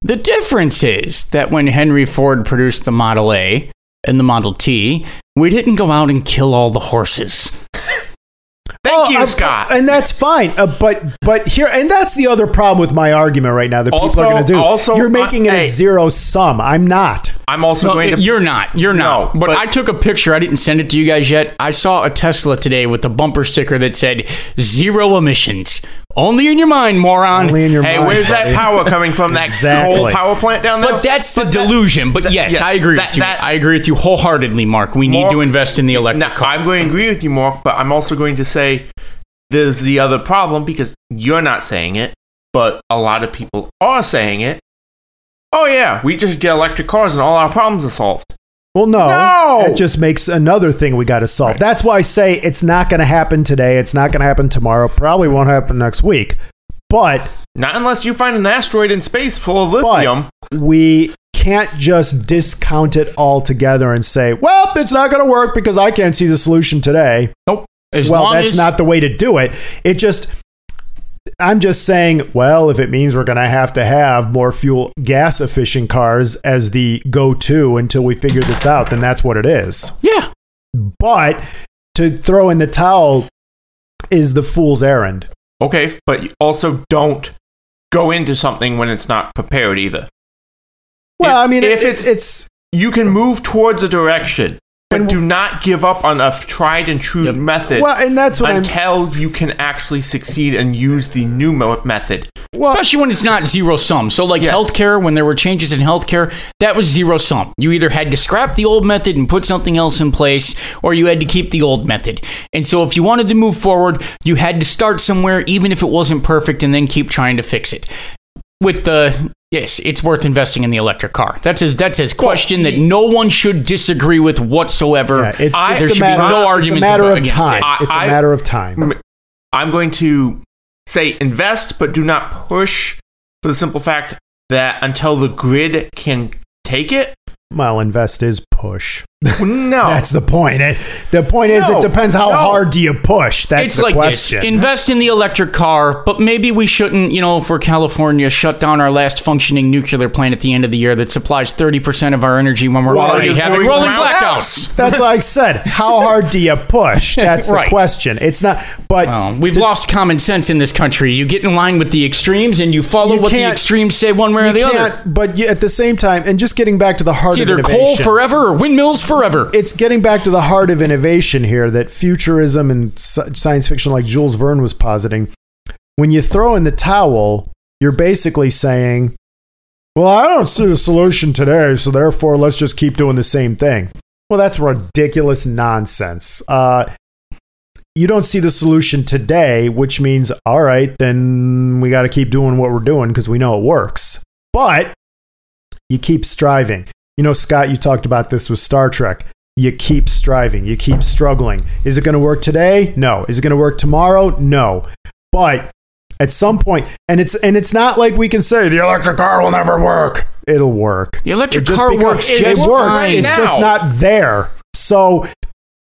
The difference is that when Henry Ford produced the Model A and the Model T, we didn't go out and kill all the horses. Thank Oh, you, uh, Scott. And that's fine. Uh, but but here and that's the other problem with my argument right now that people are going to do. also, You're making uh, it a hey. zero sum. I'm not. I'm also No, going to. you're not. You're not. No, but, but- I took a picture. I didn't send it to you guys yet. I saw a Tesla today with a bumper sticker that said zero emissions. Only in your mind, moron. Only in your Hey, mind. where's that power coming from? That Exactly. coal power plant down there? But that's the But that- delusion. But that- yes, yes, I agree that- with you. that- I agree with you wholeheartedly, Mark. We need to invest in the electric Now, car. I'm going to agree with you, Mark, but I'm also going to say there's the other problem because you're not saying it, but a lot of people are saying it. Oh, yeah, we just get electric cars and all our problems are solved. Well, no. No! It just makes another thing we got to solve. That's why I say it's not going to happen today. It's not going to happen tomorrow. Probably won't happen next week. But Not unless you find an asteroid in space full of lithium. we can't just discount it altogether and say, well, it's not going to work because I can't see the solution today. nope. As well, that's as, not the way to do it. It just, I'm just saying, well, if it means we're going to have to have more fuel gas efficient cars as the go to until we figure this out, then that's what it is. Yeah. But to throw in the towel is the fool's errand. Okay, but you also don't go into something when it's not prepared either. Well, If- I mean, if it- it's- it's You can move towards a direction, but And- do not give up on a tried and true Yep. method well, and that's what I'm. until you can actually succeed and use the new mo- method. Well, Especially when it's not zero sum. So, like Yes. healthcare, when there were changes in healthcare, that was zero sum. You either had to scrap the old method and put something else in place, or you had to keep the old method. And so, if you wanted to move forward, you had to start somewhere, even if it wasn't perfect, and then keep trying to fix it. With the yes, it's worth investing in the electric car. That's his. That's his question that no one should disagree with whatsoever. yeah, it's I- just there a should matter, be no it's a matter of time. it. I- it's a I- matter of time. I'm going to say invest, but do not push for the simple fact that until the grid can take it, Well, invest is push. No. That's the point. It, the point is, No, it depends how no. hard do you push. That's it's the like question. this invest in the electric car but maybe we shouldn't you know for california shut down our last functioning nuclear plant at the end of the year that supplies 30% of our energy when we're Well, already having rolling blackouts That's like I said. How hard do you push? That's the question. It's not. But well, we've lost common sense in this country. You get in line with the extremes and you follow You what the extremes say one way or the other. But you, at the same time, and just getting back to the heart It's of either coal forever or windmills forever. it's getting back to the heart of innovation here that futurism and science fiction, like Jules Verne was positing, when you throw in the towel, you're basically saying, Well, I don't see the solution today, so therefore let's just keep doing the same thing. Well, that's ridiculous nonsense. Uh, you don't see the solution today, which means, all right, then we got to keep doing what we're doing because we know it works. But you keep striving. You know, Scott, you talked about this with Star Trek. You keep striving, you keep struggling. Is it going to work today? No. Is it going to work tomorrow? No. But at some point, and it's and it's not like we can say the electric car will never work. It'll work. The electric It just car works it just works. It's just not there. So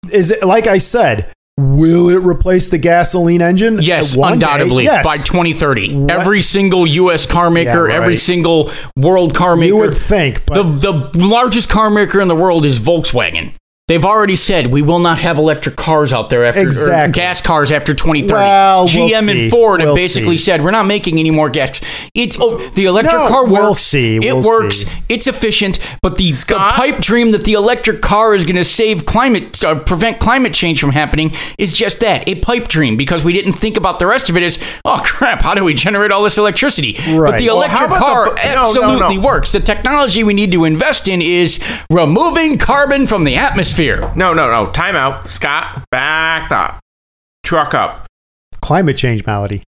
is it like I said? Will it replace the gasoline engine? Yes, One undoubtedly Yes. by 2030. What? Every single U.S. car maker, Yeah, every single world car maker. you would think, but the the largest car maker in the world is Volkswagen. They've already said we will not have electric cars out there after or Exactly. gas cars after 2030. Well, we'll GM see. and Ford have We'll basically see. said we're not making any more gas. It's oh, the electric No, car works. we'll see. It We'll works. see. It's efficient, but the, the pipe dream that the electric car is going to save climate, uh, prevent climate change from happening is just that a pipe dream because we didn't think about the rest of it as oh crap, how do we generate all this electricity? But the electric how about car the- no, no, absolutely no. works. The technology we need to invest in is removing carbon from the atmosphere. No, no, no. Time out. Scott, back up. Truck up. climate change malady.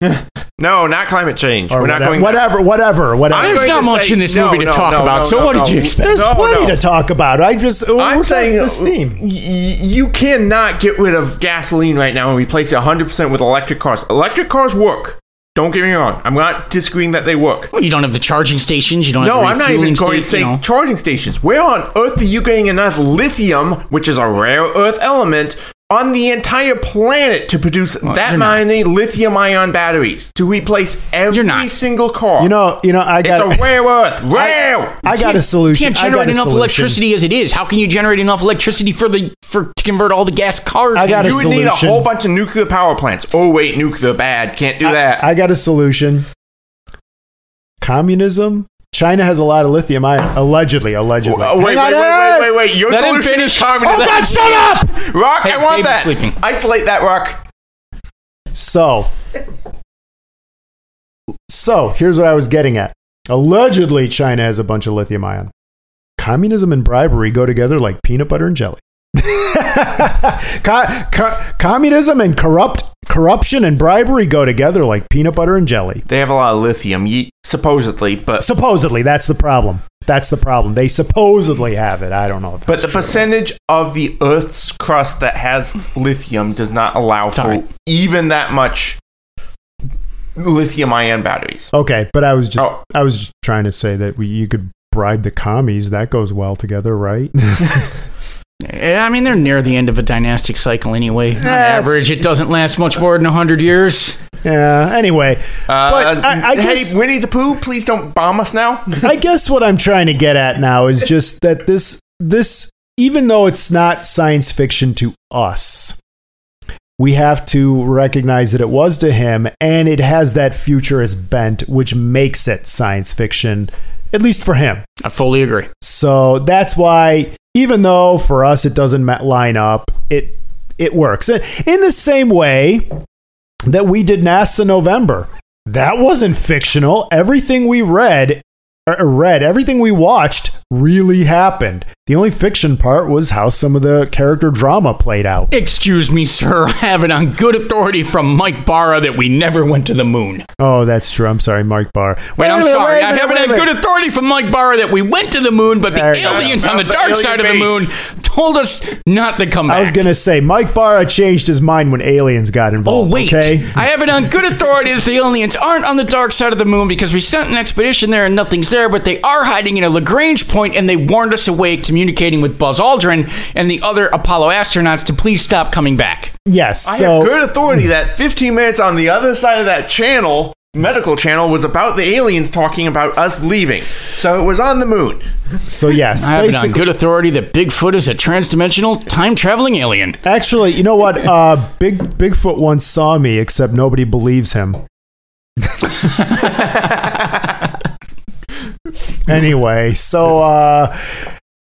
No, not climate change. Or We're not whatever, going whatever, whatever, whatever. I'm There's going not to much say- in this no, movie to no, talk no, about, no, so no, what did no. you expect? There's No, plenty no. to talk about. I just uh, I'm what's up saying with uh, this theme. y- y- you cannot get rid of gasoline right now and replace it 100% with electric cars. Electric cars work. Don't get me wrong. I'm not disagreeing that they work. Well, you don't have the charging stations. You don't No, have the I'm not even going to say you know. charging stations. Where on earth are you getting enough lithium, which is a rare earth element, on the entire planet to produce that many lithium ion batteries to replace every You're not. single car? You know, you know, I it's got a rare earth. Rare! I got a solution. can't I got generate enough solution. electricity as it is. How can you generate enough electricity for the for to convert all the gas cars? I got a you would need a whole bunch of nuclear power plants. Oh wait, nuclear bad. Can't do that. I got a solution. Communism. China has a lot of lithium ion. Allegedly, allegedly. Oh, wait, wait, wait, wait, wait, wait. Your Let him solution finish. is communism. Oh God, shut up! Rock, Hey, I want that. sleeping. Isolate that rock. So, so here's what I was getting at. Allegedly, China has a bunch of lithium ion. Communism and bribery go together like peanut butter and jelly. Co- co- communism and corrupt corruption and bribery go together like peanut butter and jelly. They have a lot of lithium, ye- supposedly, but Supposedly, that's the problem. That's the problem. They supposedly have it. I don't know. If but the true. percentage of the Earth's crust that has lithium does not allow for even that much lithium ion batteries. Okay, but I was just Oh. I was just trying to say that we, you could bribe the commies. That goes well together, right? Yeah, I mean, they're near the end of a dynastic cycle anyway. On average, it doesn't last much more than 100 years. yeah. Anyway, Uh, but I, I guess hey, Winnie the Pooh, please don't bomb us now. I guess what I'm trying to get at now is just that this this even though it's not science fiction to us, we have to recognize that it was to him and it has that futurist bent which makes it science fiction at least for him. I fully agree. So that's why even though for us it doesn't line up, it it works. In the same way that we did NASA November. That wasn't fictional. Everything we read or read, everything we watched really happened. The only fiction part was how some of the character drama played out. Excuse me, sir. I have it on good authority from Mike Barra that we never went to the moon. Oh, that's true. I'm sorry, Mike Barra. Wait, I'm minute, sorry. wait I have it on good authority from Mike Barra that we went to the moon, but the There aliens on the the dark alien side of the moon told us not to come back. I was gonna say Mike Barra changed his mind when aliens got oh, involved. Oh wait! okay. I have it on good authority that the aliens aren't on the dark side of the moon because we sent an expedition there and nothing's there, but they are hiding in a Lagrange point and they warned us away, communicating with Buzz Aldrin and the other Apollo astronauts to please stop coming back. Yes. I so have good authority that 15 minutes on the other side of that channel, medical channel, was about the aliens talking about us leaving. So it was on the moon. so yes. I have it on good authority that Bigfoot is a transdimensional time traveling alien. Actually, you know what? Uh, Big Bigfoot once saw me, except nobody believes him. anyway, so uh,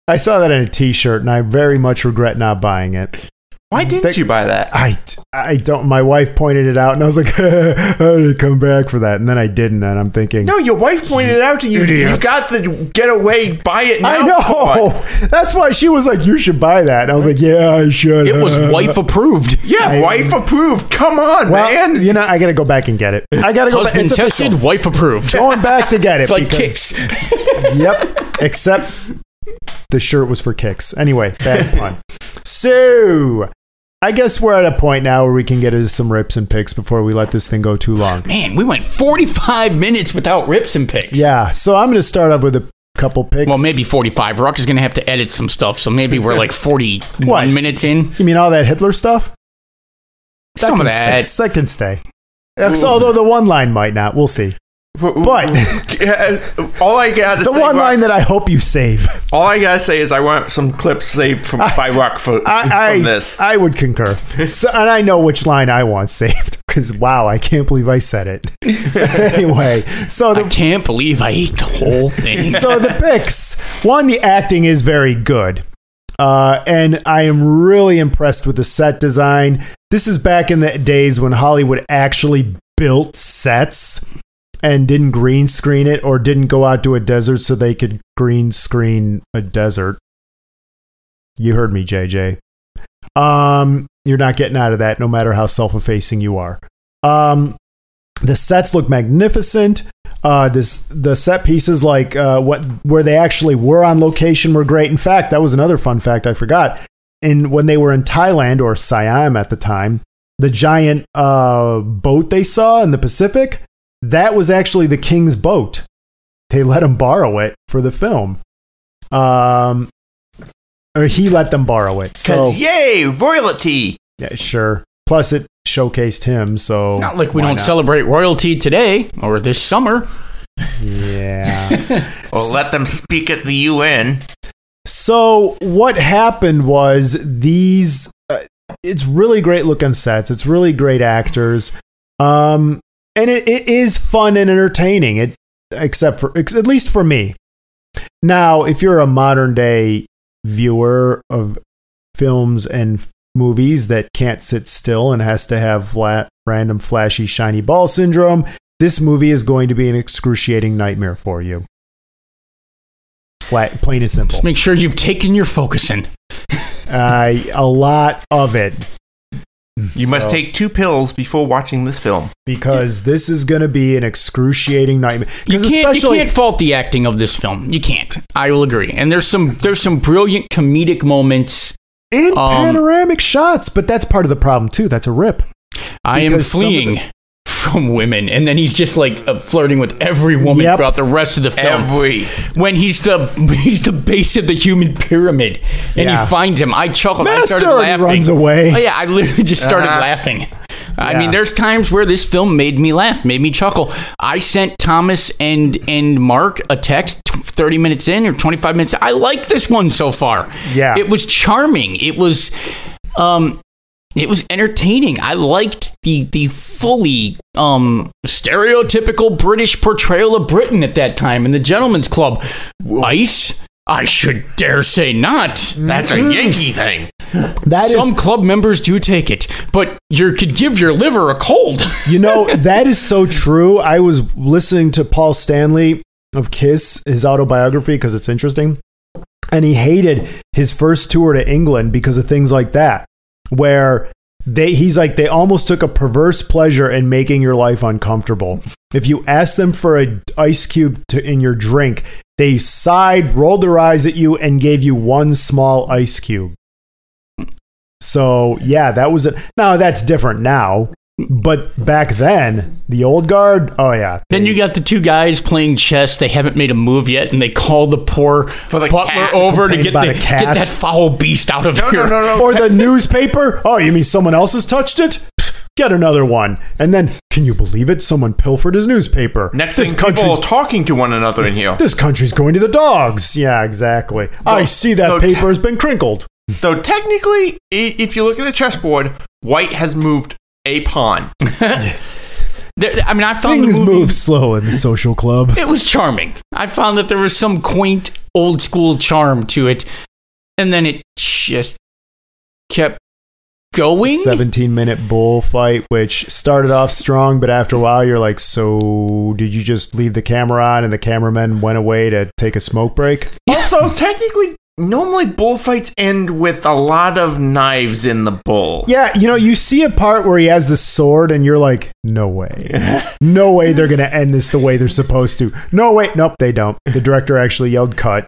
I saw that in a T-shirt, and I very much regret not buying it. Why mm. didn't They- you buy that? I, I don't. My wife pointed it out, and I was like, "How did I come back for that?" And then I didn't, and I'm thinking, No, your wife pointed it out to you. Idiot. You got the get away, buy it now. I know. card. That's why she was like, "You should buy that," and I was like, "Yeah, I should." It was wife approved. Yeah, I- wife approved. Come on, Well, man. you know, I got to go back and get it. I got to go back. Husband It's tested, official. wife approved. Going back to get it. It's like because- kicks. Yep. Except the shirt was for kicks. Anyway, bad pun. So, I guess we're at a point now where we can get into some rips and picks before we let this thing go too long. Man, we went 45 minutes without rips and picks. Yeah. So I'm going to start off with a couple picks. Well, maybe 45. Rock is going to have to edit some stuff, so maybe we're like 41 What? minutes in. You mean all that Hitler stuff? Some of can that. Stay. That can stay. Ex- Although the one line might not. We'll see. But all I got to the say, one Rock- line that I hope you save. all I gotta say is I want some clips saved from by Rock for, I, I, from this. I would concur. So, and I know which line I want saved because wow, I can't believe I said it. anyway, so I can't believe I ate the whole thing. so the picks. One, the acting is very good. Uh, and I am really impressed with the set design. This is back in the days when Hollywood actually built sets and didn't green screen it or didn't go out to a desert so they could green screen a desert. You heard me, JJ. Um, you're not getting out of that no matter how self-effacing you are. Um, the sets look magnificent. Uh, this the set pieces like uh, what where they actually were on location were great. In fact, that was another fun fact I forgot. And when they were in Thailand or Siam at the time, the giant uh, boat they saw in the Pacific that was actually the king's boat. They let him borrow it for the film. Um, or he let them borrow it. So Cause yay, royalty. yeah, sure. Plus, it showcased him. So Not like we don't not? celebrate royalty today or this summer. Yeah. Well, let them speak at the UN. So what happened was these. Uh, it's really great looking sets. It's really great actors, um, and it, it is fun and entertaining. It except for ex- at least for me. Now, if you're a modern day viewer of films and f- movies that can't sit still and has to have flat, random flashy shiny ball syndrome, this movie is going to be an excruciating nightmare for you. Flat, plain and simple. Just make sure you've taken your focusing. Uh, a lot of it. You must take two pills before watching this film. because this is going to be an excruciating nightmare. You Because can't, you especially can't fault the acting of this film. You can't. I will agree. And there's some there's some brilliant comedic moments. and um, panoramic shots, but that's part of the problem too. That's a rip. I am Because some fleeing from women, and then he's just like uh, flirting with every woman Yep. throughout the rest of the film. Every when he's the he's the base of the human pyramid, and Yeah. he finds him. I chuckled. I Master started laughing. runs away. Oh, yeah, I literally just started Uh-huh. laughing. I mean, there's times where this film made me laugh, made me chuckle. I sent Thomas and and Mark a text t- 30 minutes in or 25 minutes. I like this one so far. Yeah. it was charming. It was, um, it was entertaining. I liked the the fully um stereotypical British portrayal of Britain at that time in the Gentleman's Club. Ice. I should dare say not. that's a Yankee thing. That is, Some club members do take it, but you could give your liver a cold. you know, that is so true. I was listening to Paul Stanley of Kiss, his autobiography, because it's interesting, and he hated his first tour to England because of things like that, where they he's like they almost took a perverse pleasure in making your life uncomfortable. If you asked them for a ice cube to, in your drink, they sighed, rolled their eyes at you, and gave you one small ice cube. So yeah, that was it. Now that's different now, but back then, the old guard, oh yeah. Then you got the two guys playing chess. They haven't made a move yet, and they call the poor For the butler cat. over to Complain get, about the, a cat. get that foul beast out of No, here. no, no, no. or the newspaper. Oh, you mean someone else has touched it? Get another one. And then, can you believe it? Someone pilfered his newspaper. Next this thing, people country's are talking to one another in here. this country's going to the dogs. Yeah, exactly. I see that no, paper te- has been crinkled. So technically, i- if you look at the chessboard, White has moved a pawn. There- I mean, I found Things the movie, move slow in the social club. It was charming. I found that there was some quaint, old school charm to it, and then it just kept going. 17 minute bullfight, which started off strong, but after a while, you're like, so did you just leave the camera on and the cameraman went away to take a smoke break? Also, technically, normally bullfights end with a lot of knives in the bull. Yeah, you know, you see a part where he has the sword, and you're like, no way. no way they're going to end this the way they're supposed to. No way. Nope, they don't. The director actually yelled cut.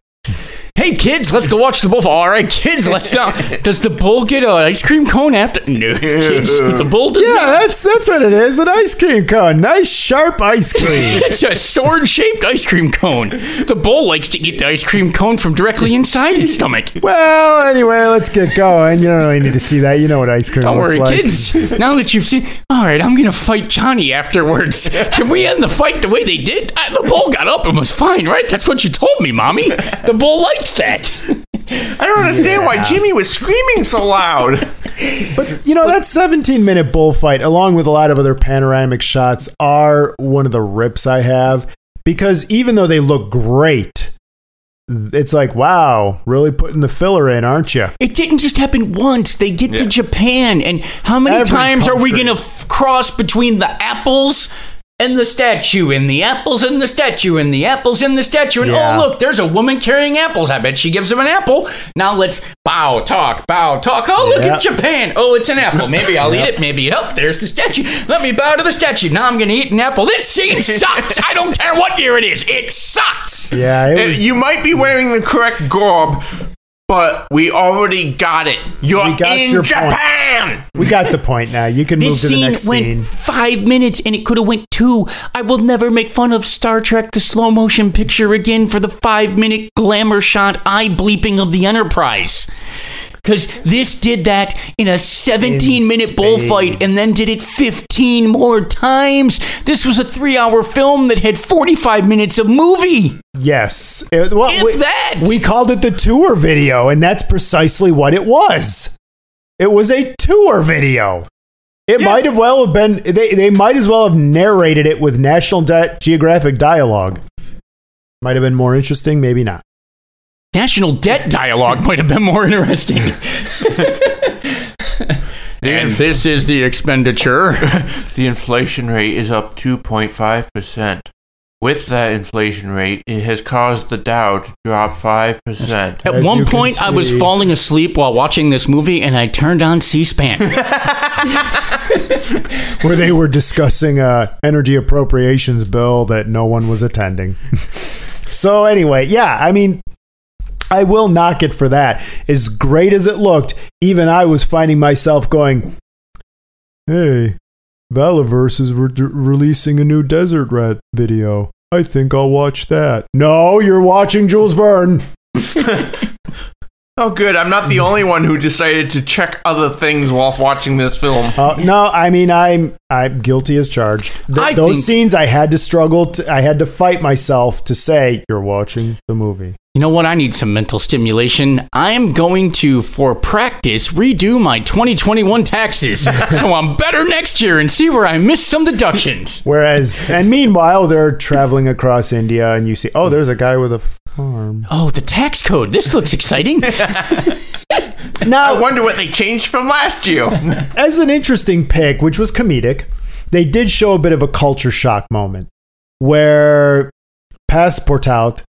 Hey kids, let's go watch the bull. All right, kids, let's now. Does the bull get an ice cream cone after? No, kids, the bull does Yeah, not. that's that's what it is. An ice cream cone. Nice sharp ice cream. It's a sword-shaped ice cream cone. The bull likes to eat the ice cream cone from directly inside its stomach. well, anyway, let's get going. You don't really need to see that. You know what ice cream Don't worry, like. kids. Now that you've seen, all right, I'm gonna fight Johnny afterwards. Can we end the fight the way they did? I, the bull got up and was fine, right? That's what you told me, mommy. The bull likes that. I don't understand why Jimmy was screaming so loud. But you know that 17 minute bullfight, along with a lot of other panoramic shots, are one of the rips I have because even though they look great, it's like wow, really putting the filler in, aren't you? It didn't just happen once. They get to Japan, and how many Every times are we gonna f- cross between the apples? And the statue, and the apples, and the statue, and the apples, and the statue, and Yeah. oh look, there's a woman carrying apples. I bet she gives him an apple. Now let's bow, talk, bow, talk. Oh look, Yep. it's Japan. Oh, it's an apple. Maybe I'll eat it. Maybe oh, there's the statue. Let me bow to the statue. Now I'm gonna eat an apple. This scene sucks. I don't care what year it is. It sucks. Yeah, it Uh, was. You might be wearing the correct garb, but we already got it. You're We got in your point. Japan. we got the point now. You can move to the scene next went scene. five minutes and it could have went two. I will never make fun of Star Trek the slow motion picture again for the five minute glamour shot eye bleeping of the Enterprise. Because this did that in a 17 minute bullfight and then did it 15 more times. This was a three hour film that had 45 minutes of movie. Yes, It- well, If we, that. we called it the tour video, and that's precisely what it was. It was a tour video. It might have well have been. They they might as well have narrated it with National Geographic dialogue. Might have been more interesting, maybe not. National debt dialogue might have been more interesting. and this is the expenditure. The inflation rate is up 2.5%. With that inflation rate, it has caused the Dow to drop 5%. At As one can point, I was falling asleep while watching this movie, and I turned on C-SPAN. Where they were discussing a energy appropriations bill that no one was attending. so anyway, yeah, I mean, I will knock it for that. As great as it looked, even I was finding myself going, "Hey, Valaverse is re- releasing a new Desert Rat video. I think I'll watch that." No, you're watching Jules Verne. Oh, good. I'm not the only one who decided to check other things while watching this film. Uh, no, I mean I'm I'm guilty as charged. Th- those think- scenes I had to struggle. To, I had to fight myself to say you're watching the movie. You know what? I need some mental stimulation. I'm going to, for practice, redo my 2021 taxes so I'm better next year and see where I missed some deductions. Whereas, and meanwhile, they're traveling across India, and you see, oh, there's a guy with a farm. Oh, the tax code. This looks exciting. Now, I wonder what they changed from last year. as an interesting pick, which was comedic, they did show a bit of a culture shock moment where Passepartout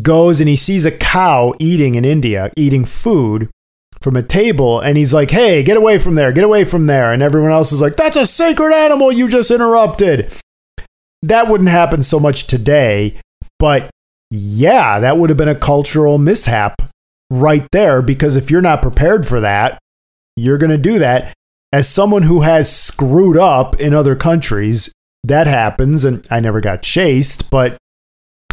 goes and he sees a cow eating in India, eating food from a table and he's like, "Hey, get away from there. Get away from there." And everyone else is like, "That's a sacred animal you just interrupted." That wouldn't happen so much today, but yeah, that would have been a cultural mishap right there because if you're not prepared for that, you're going to do that. As someone who has screwed up in other countries, that happens and I never got chased, but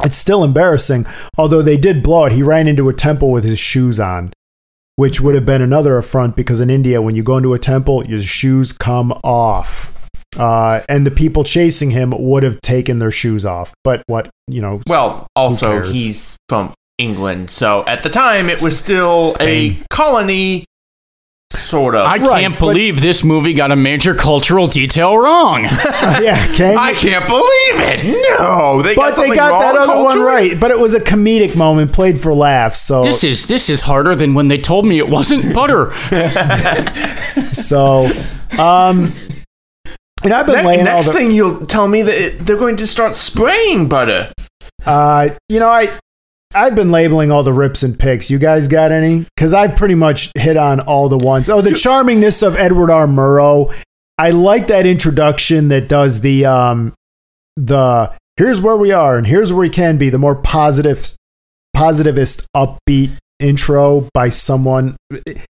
it's still embarrassing. Although they did blow it, he ran into a temple with his shoes on, which would have been another affront because in India, when you go into a temple, your shoes come off. Uh, and the people chasing him would have taken their shoes off. But what, you know, Well, also he's from England, so at the time it was still Spain. a colony, sort of. I Right, can't but- believe this movie got a major cultural detail wrong. yeah, can I can't believe it. No, they got But they got wrong that other one culturally? right. But it was a comedic moment played for laughs. So, this is this is harder than when they told me it wasn't butter. so, um, and I've been Ne- laying all next the. thing you'll tell me that it, they're going to start spraying butter. Uh, you know, I I've been labeling all the rips and picks. You guys got any? Because I've pretty much hit on all the ones. Oh, the charmingness of Edward R. Murrow. I like that introduction that does the um the here's where we are and here's where we can be. The more positive, positivist, upbeat intro by someone.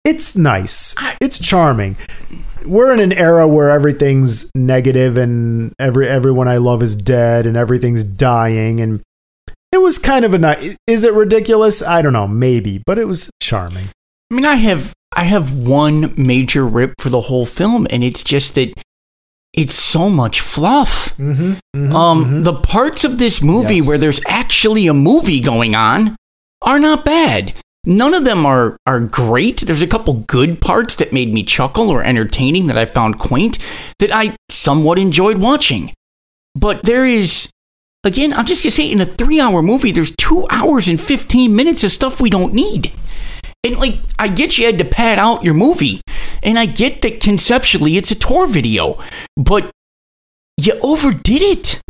It's nice. It's charming. We're in an era where everything's negative and every everyone I love is dead and everything's dying and it was kind of a nice. Is it ridiculous? I don't know, maybe, but it was charming. I mean, I have I have one major rip for the whole film, and it's just that it's so much fluff. Mm-hmm, um, the parts of this movie Yes. where there's actually a movie going on are not bad. None of them are are great. There's a couple good parts that made me chuckle or entertaining that I found quaint that I somewhat enjoyed watching. But there is again, I'm just gonna say in a three hour movie, there's two hours and fifteen minutes of stuff we don't need. And like, I get you had to pad out your movie, and I get that conceptually it's a tour video, but you overdid it.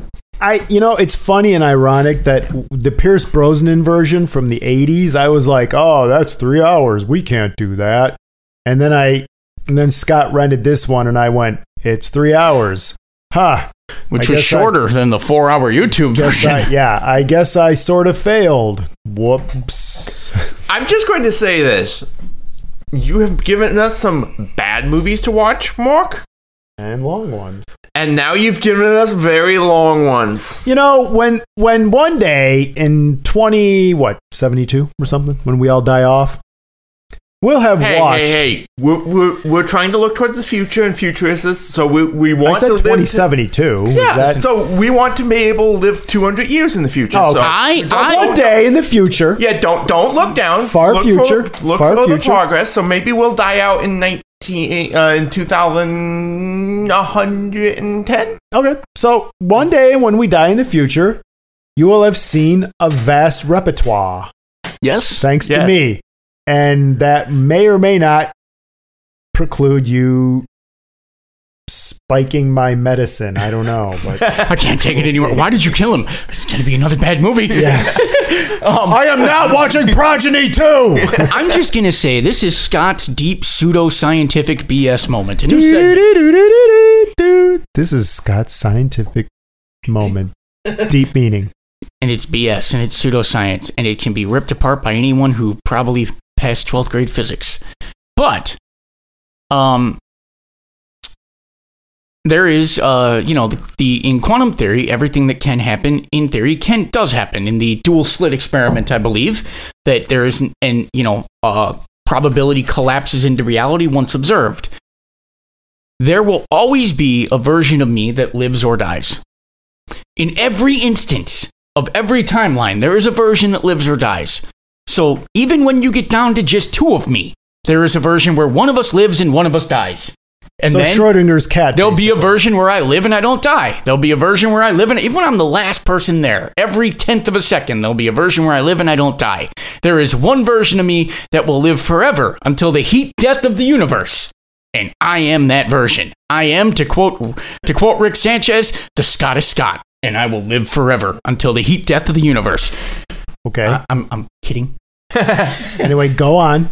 I, you know, it's funny and ironic that the Pierce Brosnan version from the '80s, I was like, "Oh, that's three hours. We can't do that." And then I, and then Scott rented this one, and I went, "It's three hours." Ha! Which was guess I- shorter than the four hour YouTube Guess version. I, yeah, I guess I sort of failed. Whoops. I'm just going to say this. You have given us some bad movies to watch, Mark, And long ones. and now you've given us very long ones. You know, when when one day in twenty what seventy two or something, when we all die off, we'll have Hey, watched. hey, hey! We're, we're, we're trying to look towards the future and futurists, so we we want I want said to live. twenty to- seventy two. yeah, so we want to be able to live 200 years in the future. Oh, so I- I- one day in the future. Yeah, don't don't look down. Far look future, For, look far for the future. progress. So maybe we'll die out in 19 uh, in 2110. Okay, so one day when we die in the future, you will have seen a vast repertoire yes. thanks to me, and that may or may not preclude you spiking my medicine. I don't know, but I can't take it anymore. Why did you kill him? It's going to be another bad movie. yeah. Um, I am now watching Progeny 2. I'm just going to say this is Scott's deep pseudo-scientific BS moment. And who said This is Scott's scientific moment. Deep meaning. and it's BS and it's pseudoscience and it can be ripped apart by anyone who probably passed 12th grade physics. But um there is uh you know the, the in quantum theory everything that can happen in theory can does happen in the dual slit experiment I believe that there is an you know uh probability collapses into reality once observed. There will always be a version of me that lives or dies. In every instance of every timeline, there is a version that lives or dies. So even when you get down to just two of me, there is a version where one of us lives and one of us dies. And so then Schrodinger's cat. there'll be a version where I live and I don't die. There'll be a version where I live and even when I'm the last person there, every tenth of a second, there'll be a version where I live and I don't die. There is one version of me that will live forever until the heat death of the universe. And I am that version. I am, to quote to quote Rick Sanchez, the Scottish Scott. And I will live forever until the heat death of the universe. Okay. I- I'm, I'm kidding. anyway, go on.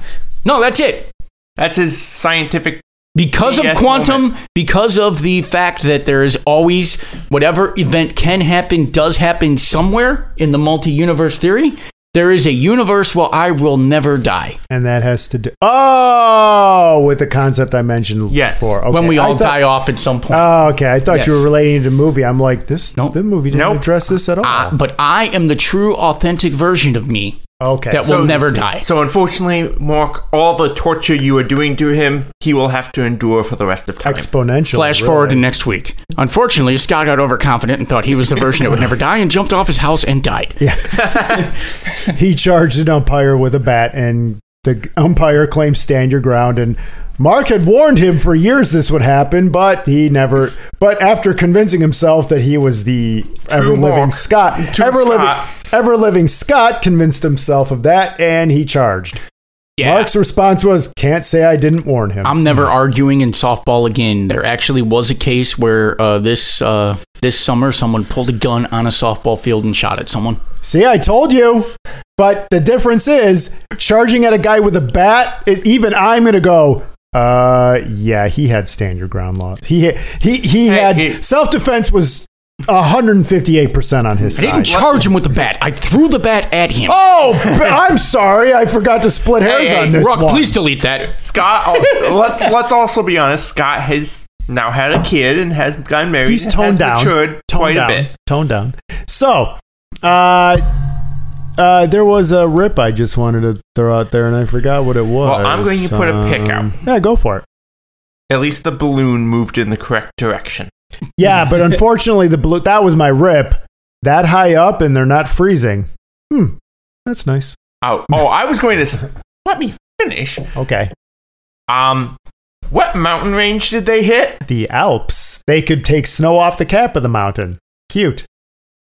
No, that's it. That's his scientific. because of Yes, quantum because of the fact that there is always whatever event can happen does happen somewhere in the multi-universe theory there is a universe where i will never die And that has to do. Oh, with the concept I mentioned Yes. before. Okay. when we all thought- die off at some point Oh, okay. I thought you were relating to the movie. I'm like, this, Nope. the movie didn't Nope. address this at ah, all. I- but i am the true authentic version of me okay. that so will never die So unfortunately, Mark, all the torture you are doing to him, he will have to endure for the rest of time. exponential. Flash forward to next week. Unfortunately, Scott got overconfident and thought he was the version that would never die and jumped off his house and died. Yeah. he charged an umpire with a bat, and the umpire claimed stand your ground. And Mark had warned him for years this would happen, but he never. But after convincing himself that he was the ever living Scott, ever living, Scott. ever living Scott convinced himself of that, and he charged. Yeah. Mark's response was, "Can't say I didn't warn him." I'm never arguing in softball again. There actually was a case where uh, this uh, this summer someone pulled a gun on a softball field and shot at someone. See, I told you. But the difference is charging at a guy with a bat. It, even I'm gonna go. Uh, yeah, he had stand your ground laws. He he he Hey, had self defense was 158 percent on his I didn't charge him with the bat. I threw the bat at him. Oh, I'm sorry. I forgot to split hairs hey, on this Rock, one. please delete that. Scott, oh, let's let's also be honest. Scott has now had a kid and has gotten married. He's toned has down. matured toned quite down. a bit. Toned down. So, uh, uh, there was a rip I just wanted to throw out there, and I forgot what it was. Well, I'm going to put a pick out. Um, Yeah, go for it. At least the balloon moved in the correct direction. Yeah, but unfortunately, the blue that was my rip. That high up, and they're not freezing. Hmm, that's nice. Oh, oh, I was going to s- let me finish. Okay, Um, what mountain range did they hit? the Alps. They could take snow off the cap of the mountain. Cute.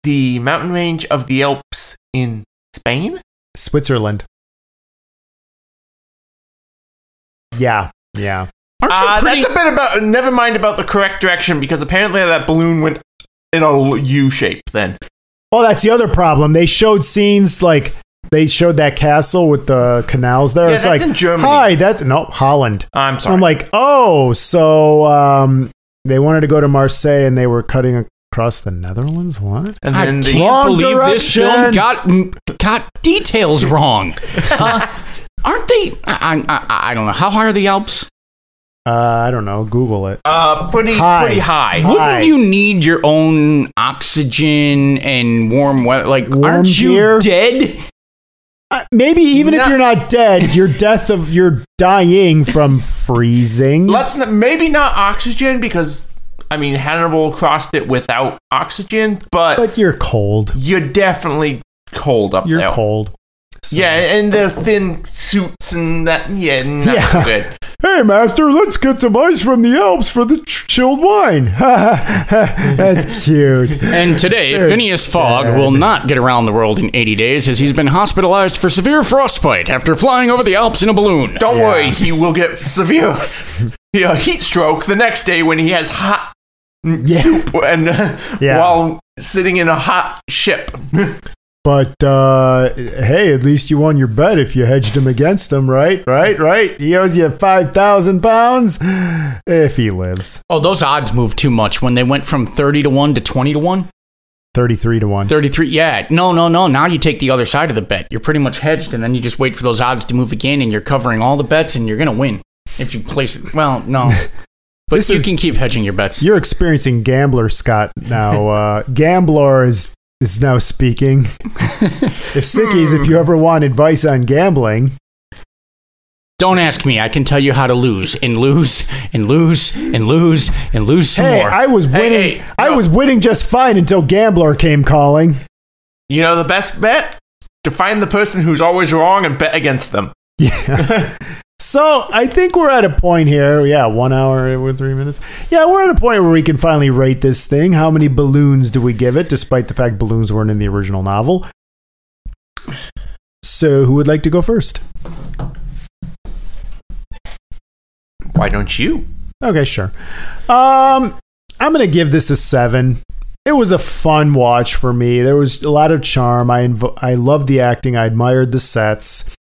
The mountain range of the Alps in Spain. Switzerland. Yeah, yeah. Aren't you Uh, pretty? That's a bit about. Never mind about the correct direction because apparently that balloon went in a U shape. Then Well, that's the other problem. They showed scenes like they showed that castle with the canals there. Yeah, it's that's like, in Germany. hi, that's no Holland. I'm sorry. I'm like, oh, so um, they wanted to go to Marseille and they were cutting across the Netherlands. What? and I then can't the, Wrong believe this film got got details wrong. Uh, aren't they? I, I, I, I don't know. How high are the Alps? Uh, I don't know. Google it. uh, pretty High. pretty high. Hi. Wouldn't you need your own oxygen and warm weather? Like, Warm aren't you gear? dead? Uh, maybe even if you're not dead, your death of you're dying from freezing. Let's n- maybe not oxygen because I mean Hannibal crossed it without oxygen, but, but you're cold. you're definitely cold up You're there. cold. So- Yeah, and the thin suits and that. Yeah, not Yeah. good. Hey, master, let's get some ice from the Alps for the ch- chilled wine. That's cute. And today, They're Phineas Fogg dead. will not get around the world in 80 days as he's been hospitalized for severe frostbite after flying over the Alps in a balloon. Don't Yeah. worry, he will get severe yeah, heat stroke the next day when he has hot Yeah. soup and uh, Yeah. while sitting in a hot ship. But uh, hey, at least you won your bet if you hedged him against him, right? Right? Right? He owes you five thousand pounds if he lives. Oh, those odds moved too much when they went from 30 to 1 to 20 to 1. Thirty-three to one. 33. Yeah. No, no, no. Now you take the other side of the bet. You're pretty much hedged, and then you just wait for those odds to move again, and you're covering all the bets, and you're going to win if you place it. Well, no. But This you is- can keep hedging your bets. You're experiencing gambler Scott now. Uh, Gambler is is now speaking. if Sickies, if you ever want advice on gambling, Don't ask me. I can tell you how to lose and lose and lose and lose and lose some hey, more. I was Hey, winning. hey, I no. was winning just fine until Gambler came calling. You know the best bet? To find the person who's always wrong and bet against them. Yeah. so I think we're at a point here. Yeah, one hour with three minutes. Yeah, we're at a point where we can finally rate this thing. How many balloons do we give it, despite the fact balloons weren't in the original novel? So, who would like to go first? Why don't you? Okay, sure. Um, I'm gonna give this a seven. It was a fun watch for me. There was a lot of charm. I inv- I loved the acting. I admired the sets,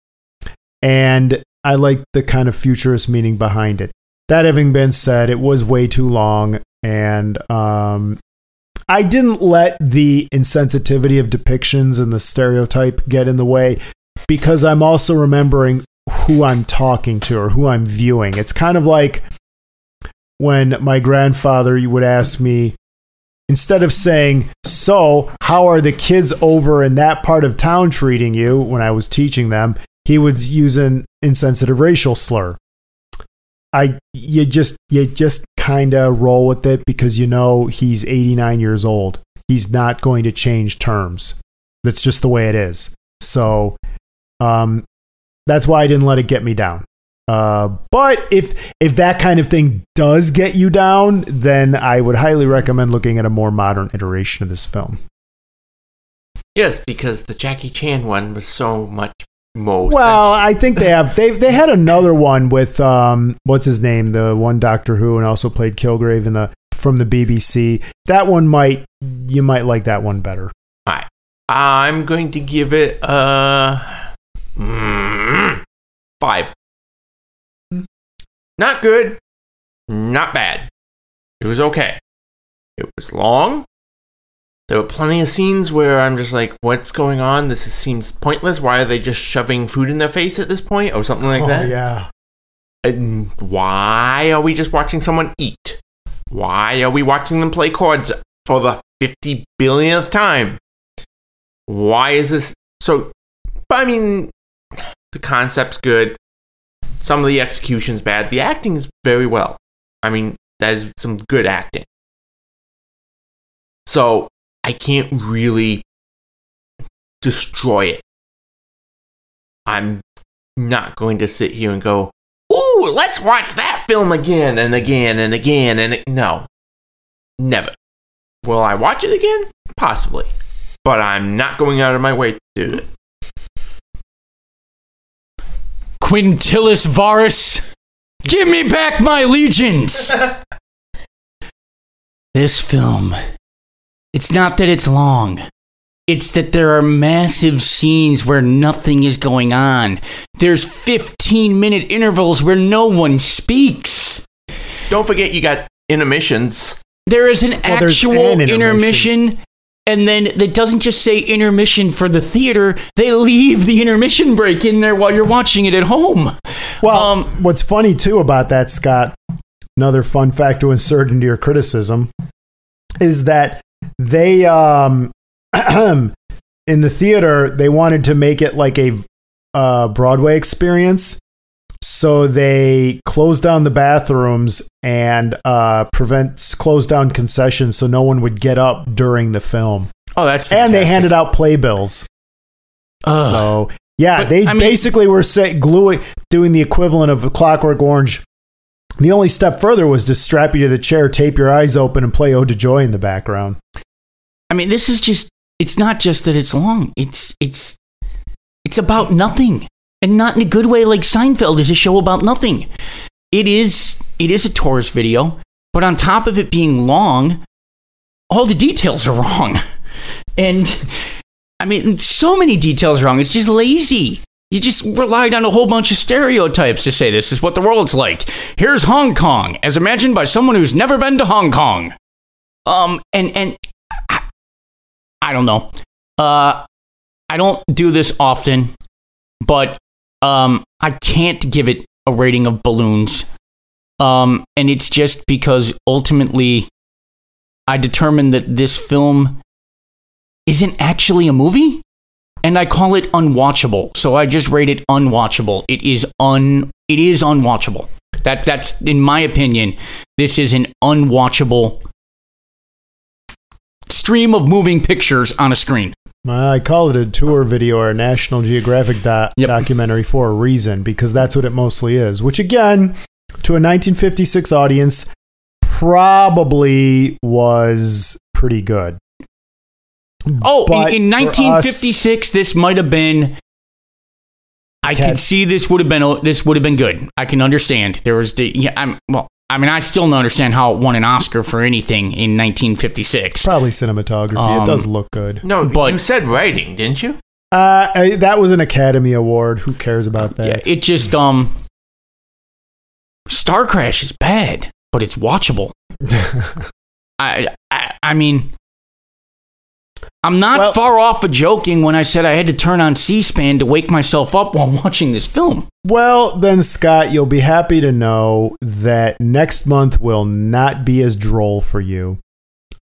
and I like the kind of futurist meaning behind it. That having been said, it was way too long, and um, I didn't let the insensitivity of depictions and the stereotype get in the way because I'm also remembering who I'm talking to or who I'm viewing. It's kind of like when my grandfather would ask me, instead of saying, So, how are the kids over in that part of town treating you when I was teaching them? He use an insensitive racial slur. I you just you just kind of roll with it because you know he's 89 years old. He's not going to change terms. That's just the way it is. So um that's why I didn't let it get me down. Uh, but if if that kind of thing does get you down, then I would highly recommend looking at a more modern iteration of this film. Yes, because the Jackie Chan one was so much more. Well, I think they have they they had another one with um what's his name the one Doctor Who and also played Kilgrave in the from the BBC. That one might you might like that one better. Alright. I'm going to give it a mm, five. Not good, not bad. It was okay. It was long. There were plenty of scenes where I'm just like, what's going on? This is, seems pointless. Why are they just shoving food in their face at this point or something like oh, that? yeah. And why are we just watching someone eat? Why are we watching them play chords for the 50 billionth time? Why is this so? But I mean, the concept's good. Some of the execution's bad. The acting is very well. I mean, that is some good acting. So I can't really destroy it. I'm not going to sit here and go, "Ooh, let's watch that film again and again and again and a-" no, never. Will I watch it again? Possibly, but I'm not going out of my way to do it. Quintilius Varus, give me back my legions. this film, it's not that it's long. It's that there are massive scenes where nothing is going on. There's 15 minute intervals where no one speaks. Don't forget, you got intermissions. There is an there's actual an intermission. intermission. and then it doesn't just say intermission for the theater. They leave the intermission break in there while you're watching it at home. Well, Um, what's funny too about that, Scott, another fun fact to insert into your criticism, is that they, um, in the theater, they wanted to make it like a uh, Broadway experience. So they closed down the bathrooms and uh, prevent closed down concessions so no one would get up during the film. Oh, that's And they handed out playbills. Ugh. So yeah, But, they I mean- basically were say, gluing, doing the equivalent of a Clockwork Orange. The only step further was to strap you to the chair, tape your eyes open, and play "Ode to Joy" in the background. I mean, this is just it's not just that it's long. It's it's it's about nothing. And not in a good way like Seinfeld is a show about nothing. It is it is a tourist video, but on top of it being long, all the details are wrong. And I mean, so many details are wrong. It's just lazy. You just relied on a whole bunch of stereotypes to say this is what the world's like. Here's Hong Kong, as imagined by someone who's never been to Hong Kong. Um, and and I, I don't know. Uh, I don't do this often, but um, I can't give it a rating of balloons. Um, and it's just because ultimately, I determined that this film isn't actually a movie, and I call it unwatchable. So I just rate it unwatchable. It is un. It is unwatchable. That that's in my opinion. This is an unwatchable stream of moving pictures on a screen. I call it a tour video or a National Geographic do- Yep. documentary for a reason because that's what it mostly is. Which again, to a 1956 audience, probably was pretty good. Oh, But in, in for us- 1956, this might have been. I can Cats. see this would have been this would have been good. I can understand there was the yeah. I'm well. I mean, I still don't understand how it won an Oscar for anything in 1956. Probably cinematography. Um, it does look good. No, But- you said writing, didn't you? Uh, I- that was an Academy Award. Who cares about that? Yeah, it just um Star Crash is bad, but it's watchable. I, I I mean I'm not Well- far off of joking when I said I had to turn on C-SPAN to wake myself up while watching this film. Well, then, Scott, you'll be happy to know that next month will not be as droll for you.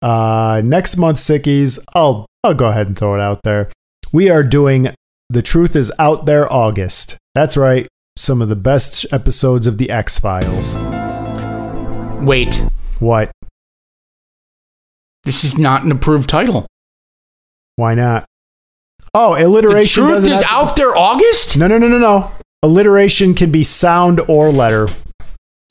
Uh, next month, Sickies, I'll, I'll go ahead and throw it out there. We are doing The Truth is Out There August. That's right, some of the best episodes of The X Files. Wait, What? this is not an approved title. Why not? Oh, alliteration. The alliteration. truth is have to- out there August? No, no, no, no, no. Alliteration can be sound or letter.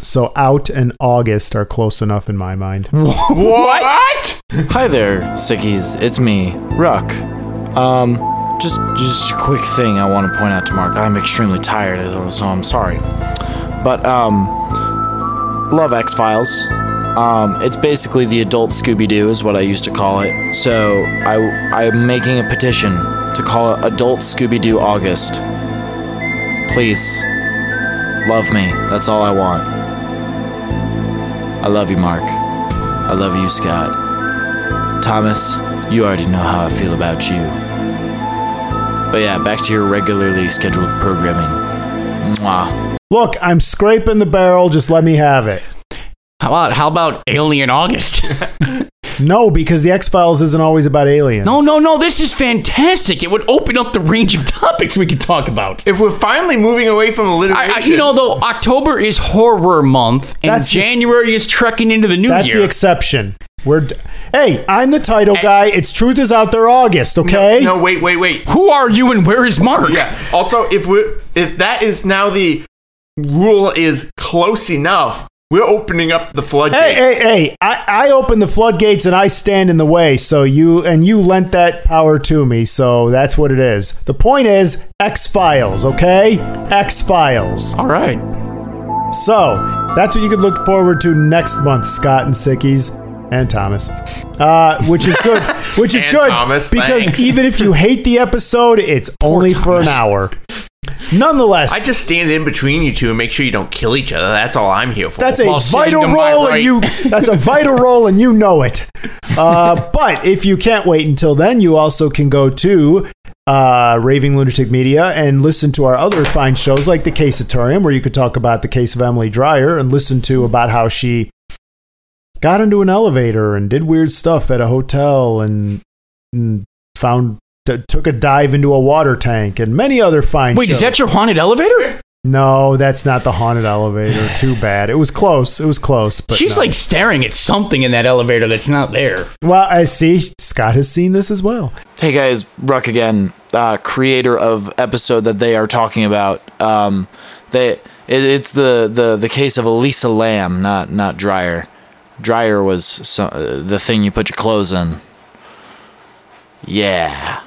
So out and August are close enough in my mind. What? Hi there, sickies. It's me, Ruck. Um, just just a quick thing I want to point out to Mark. I'm extremely tired, so I'm sorry. But um, love X Files. Um, it's basically the adult Scooby Doo, is what I used to call it. So I I'm making a petition to call it Adult Scooby Doo August. Please, love me. That's all I want. I love you, Mark. I love you, Scott. Thomas, you already know how I feel about you. But yeah, back to your regularly scheduled programming. Mwah. Look, I'm scraping the barrel. Just let me have it. How about how about Alien August? No, because the X Files isn't always about aliens. no, no, no. This is fantastic. It would open up the range of topics we could talk about. If we're finally moving away from alliteration, I, I, you know, though, October is horror month, and That's the January is trekking into the new That's year. the exception. We're d- hey, I'm the title guy. It's truth is out there August. Okay. No, wait, wait, wait. Who are you, and where is Mark? Yeah. Also, if we if that is now the rule is close enough, we're opening up the floodgates. Hey, hey, hey! I, I open the floodgates and I stand in the way. So you and you lent that power to me. So that's what it is. The point is X Files. Okay, X Files. All right. So that's what you could look forward to next month, Scott and Sickies and Thomas, uh, which is good. Which is And good Thomas, because thanks. even if you hate the episode, it's only for an hour. Nonetheless, I just stand in between you two and make sure you don't kill each other. That's all I'm here for. That's a While sitting vital to my role, right. and you that's a vital role, and you know it. Uh, but if you can't wait until then, you also can go to uh, Raving Lunatic Media and listen to our other fine shows like the Casatorium, where you could talk about the case of Emily Dreyer and listen to about how she got into an elevator and did weird stuff at a hotel and, and found t- took a dive into a water tank and many other fine Wait, shows. is that your haunted elevator? No, that's not the haunted elevator. Too bad. It was close. It was close, but She's no. like staring at something in that elevator that's not there. Well, I see. Scott has seen this as well. Hey guys, Ruck again, uh, creator of episode that they are talking about. Um, they it, it's the, the the case of Elisa Lam, not not Dryer. Dryer was so, uh, the thing you put your clothes in. Yeah.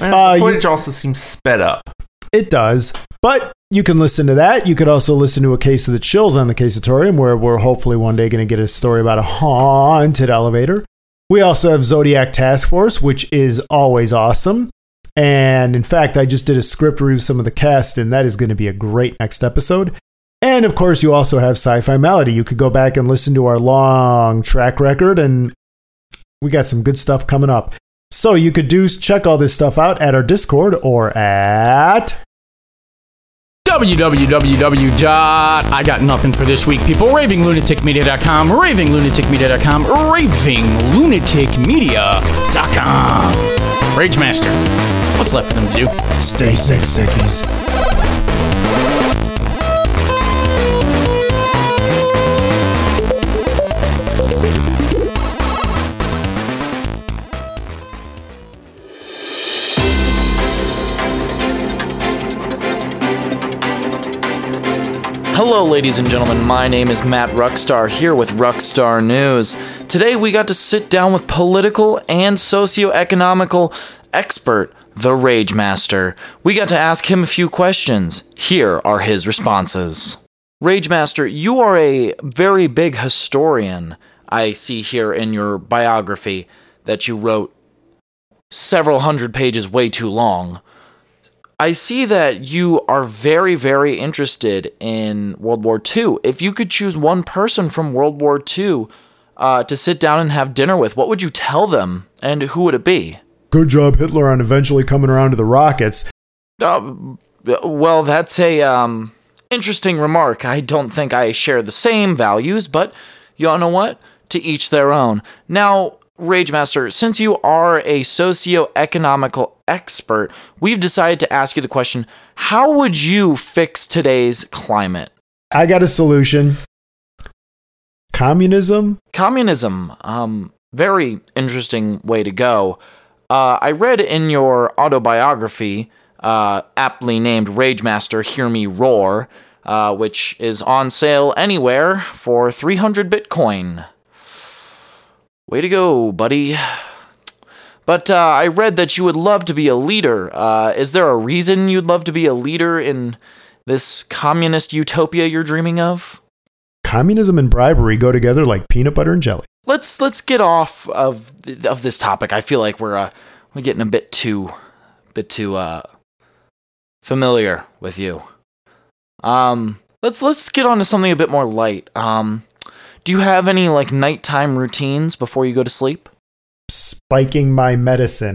Uh, the you- footage also seems sped up. It does, but you can listen to that. You could also listen to a case of the chills on the Casatorium, where we're hopefully one day going to get a story about a haunted elevator. We also have Zodiac Task Force, which is always awesome. And in fact, I just did a script review of some of the cast, and that is going to be a great next episode. And of course, you also have Sci Fi Malady. You could go back and listen to our long track record, and we got some good stuff coming up. So you could do check all this stuff out at our Discord or at www. I got nothing for this week, people. RavingLunaticMedia.com, RavingLunaticMedia.com, RavingLunaticMedia.com. Ragemaster. What's left for them to do? Stay sick, sickies. Hello, ladies and gentlemen. My name is Matt Ruckstar here with Ruckstar News. Today, we got to sit down with political and socioeconomical expert, the Rage Master. We got to ask him a few questions. Here are his responses. Rage Master, you are a very big historian. I see here in your biography that you wrote several hundred pages way too long. I see that you are very, very interested in World War II. If you could choose one person from World War II uh, to sit down and have dinner with, what would you tell them, and who would it be? Good job, Hitler, on eventually coming around to the rockets. Uh, well, that's a um, interesting remark. I don't think I share the same values, but y'all know what? To each their own. Now, Rage Master, since you are a socio-economical expert, we've decided to ask you the question: How would you fix today's climate? I got a solution. Communism? Communism. Um, very interesting way to go. Uh, I read in your autobiography, uh, aptly named Rage Master Hear Me Roar, uh, which is on sale anywhere for 300 Bitcoin. Way to go, buddy. But uh, I read that you would love to be a leader. Uh, is there a reason you'd love to be a leader in this communist utopia you're dreaming of? Communism and bribery go together like peanut butter and jelly. Let's let's get off of of this topic. I feel like we're uh, we're getting a bit too bit too uh, familiar with you. Um, let's let's get on to something a bit more light. Um, do you have any like nighttime routines before you go to sleep? Spiking my medicine.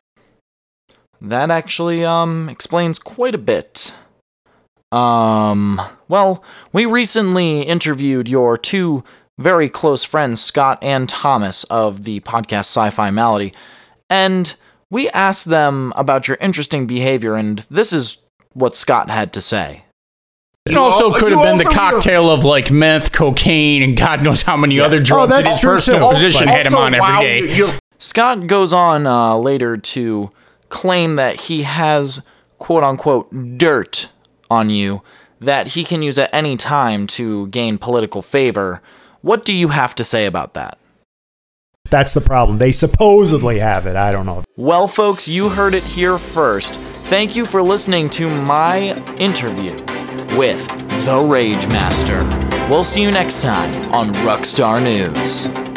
That actually um explains quite a bit. Um, well, we recently interviewed your two very close friends, Scott and Thomas of the podcast Sci-Fi Malady, and we asked them about your interesting behavior and this is what Scott had to say. It also al- could have been the cocktail of like meth, cocaine, and God knows how many other drugs that's that his true, personal too. physician had him Also, on every wow, day. you- you- Scott goes on uh, later to claim that he has quote unquote dirt on you that he can use at any time to gain political favor. What do you have to say about that? That's the problem. They supposedly have it. I don't know. Well, folks, you heard it here first. Thank you for listening to my interview with the Rage Master. We'll see you next time on Ruckstar News.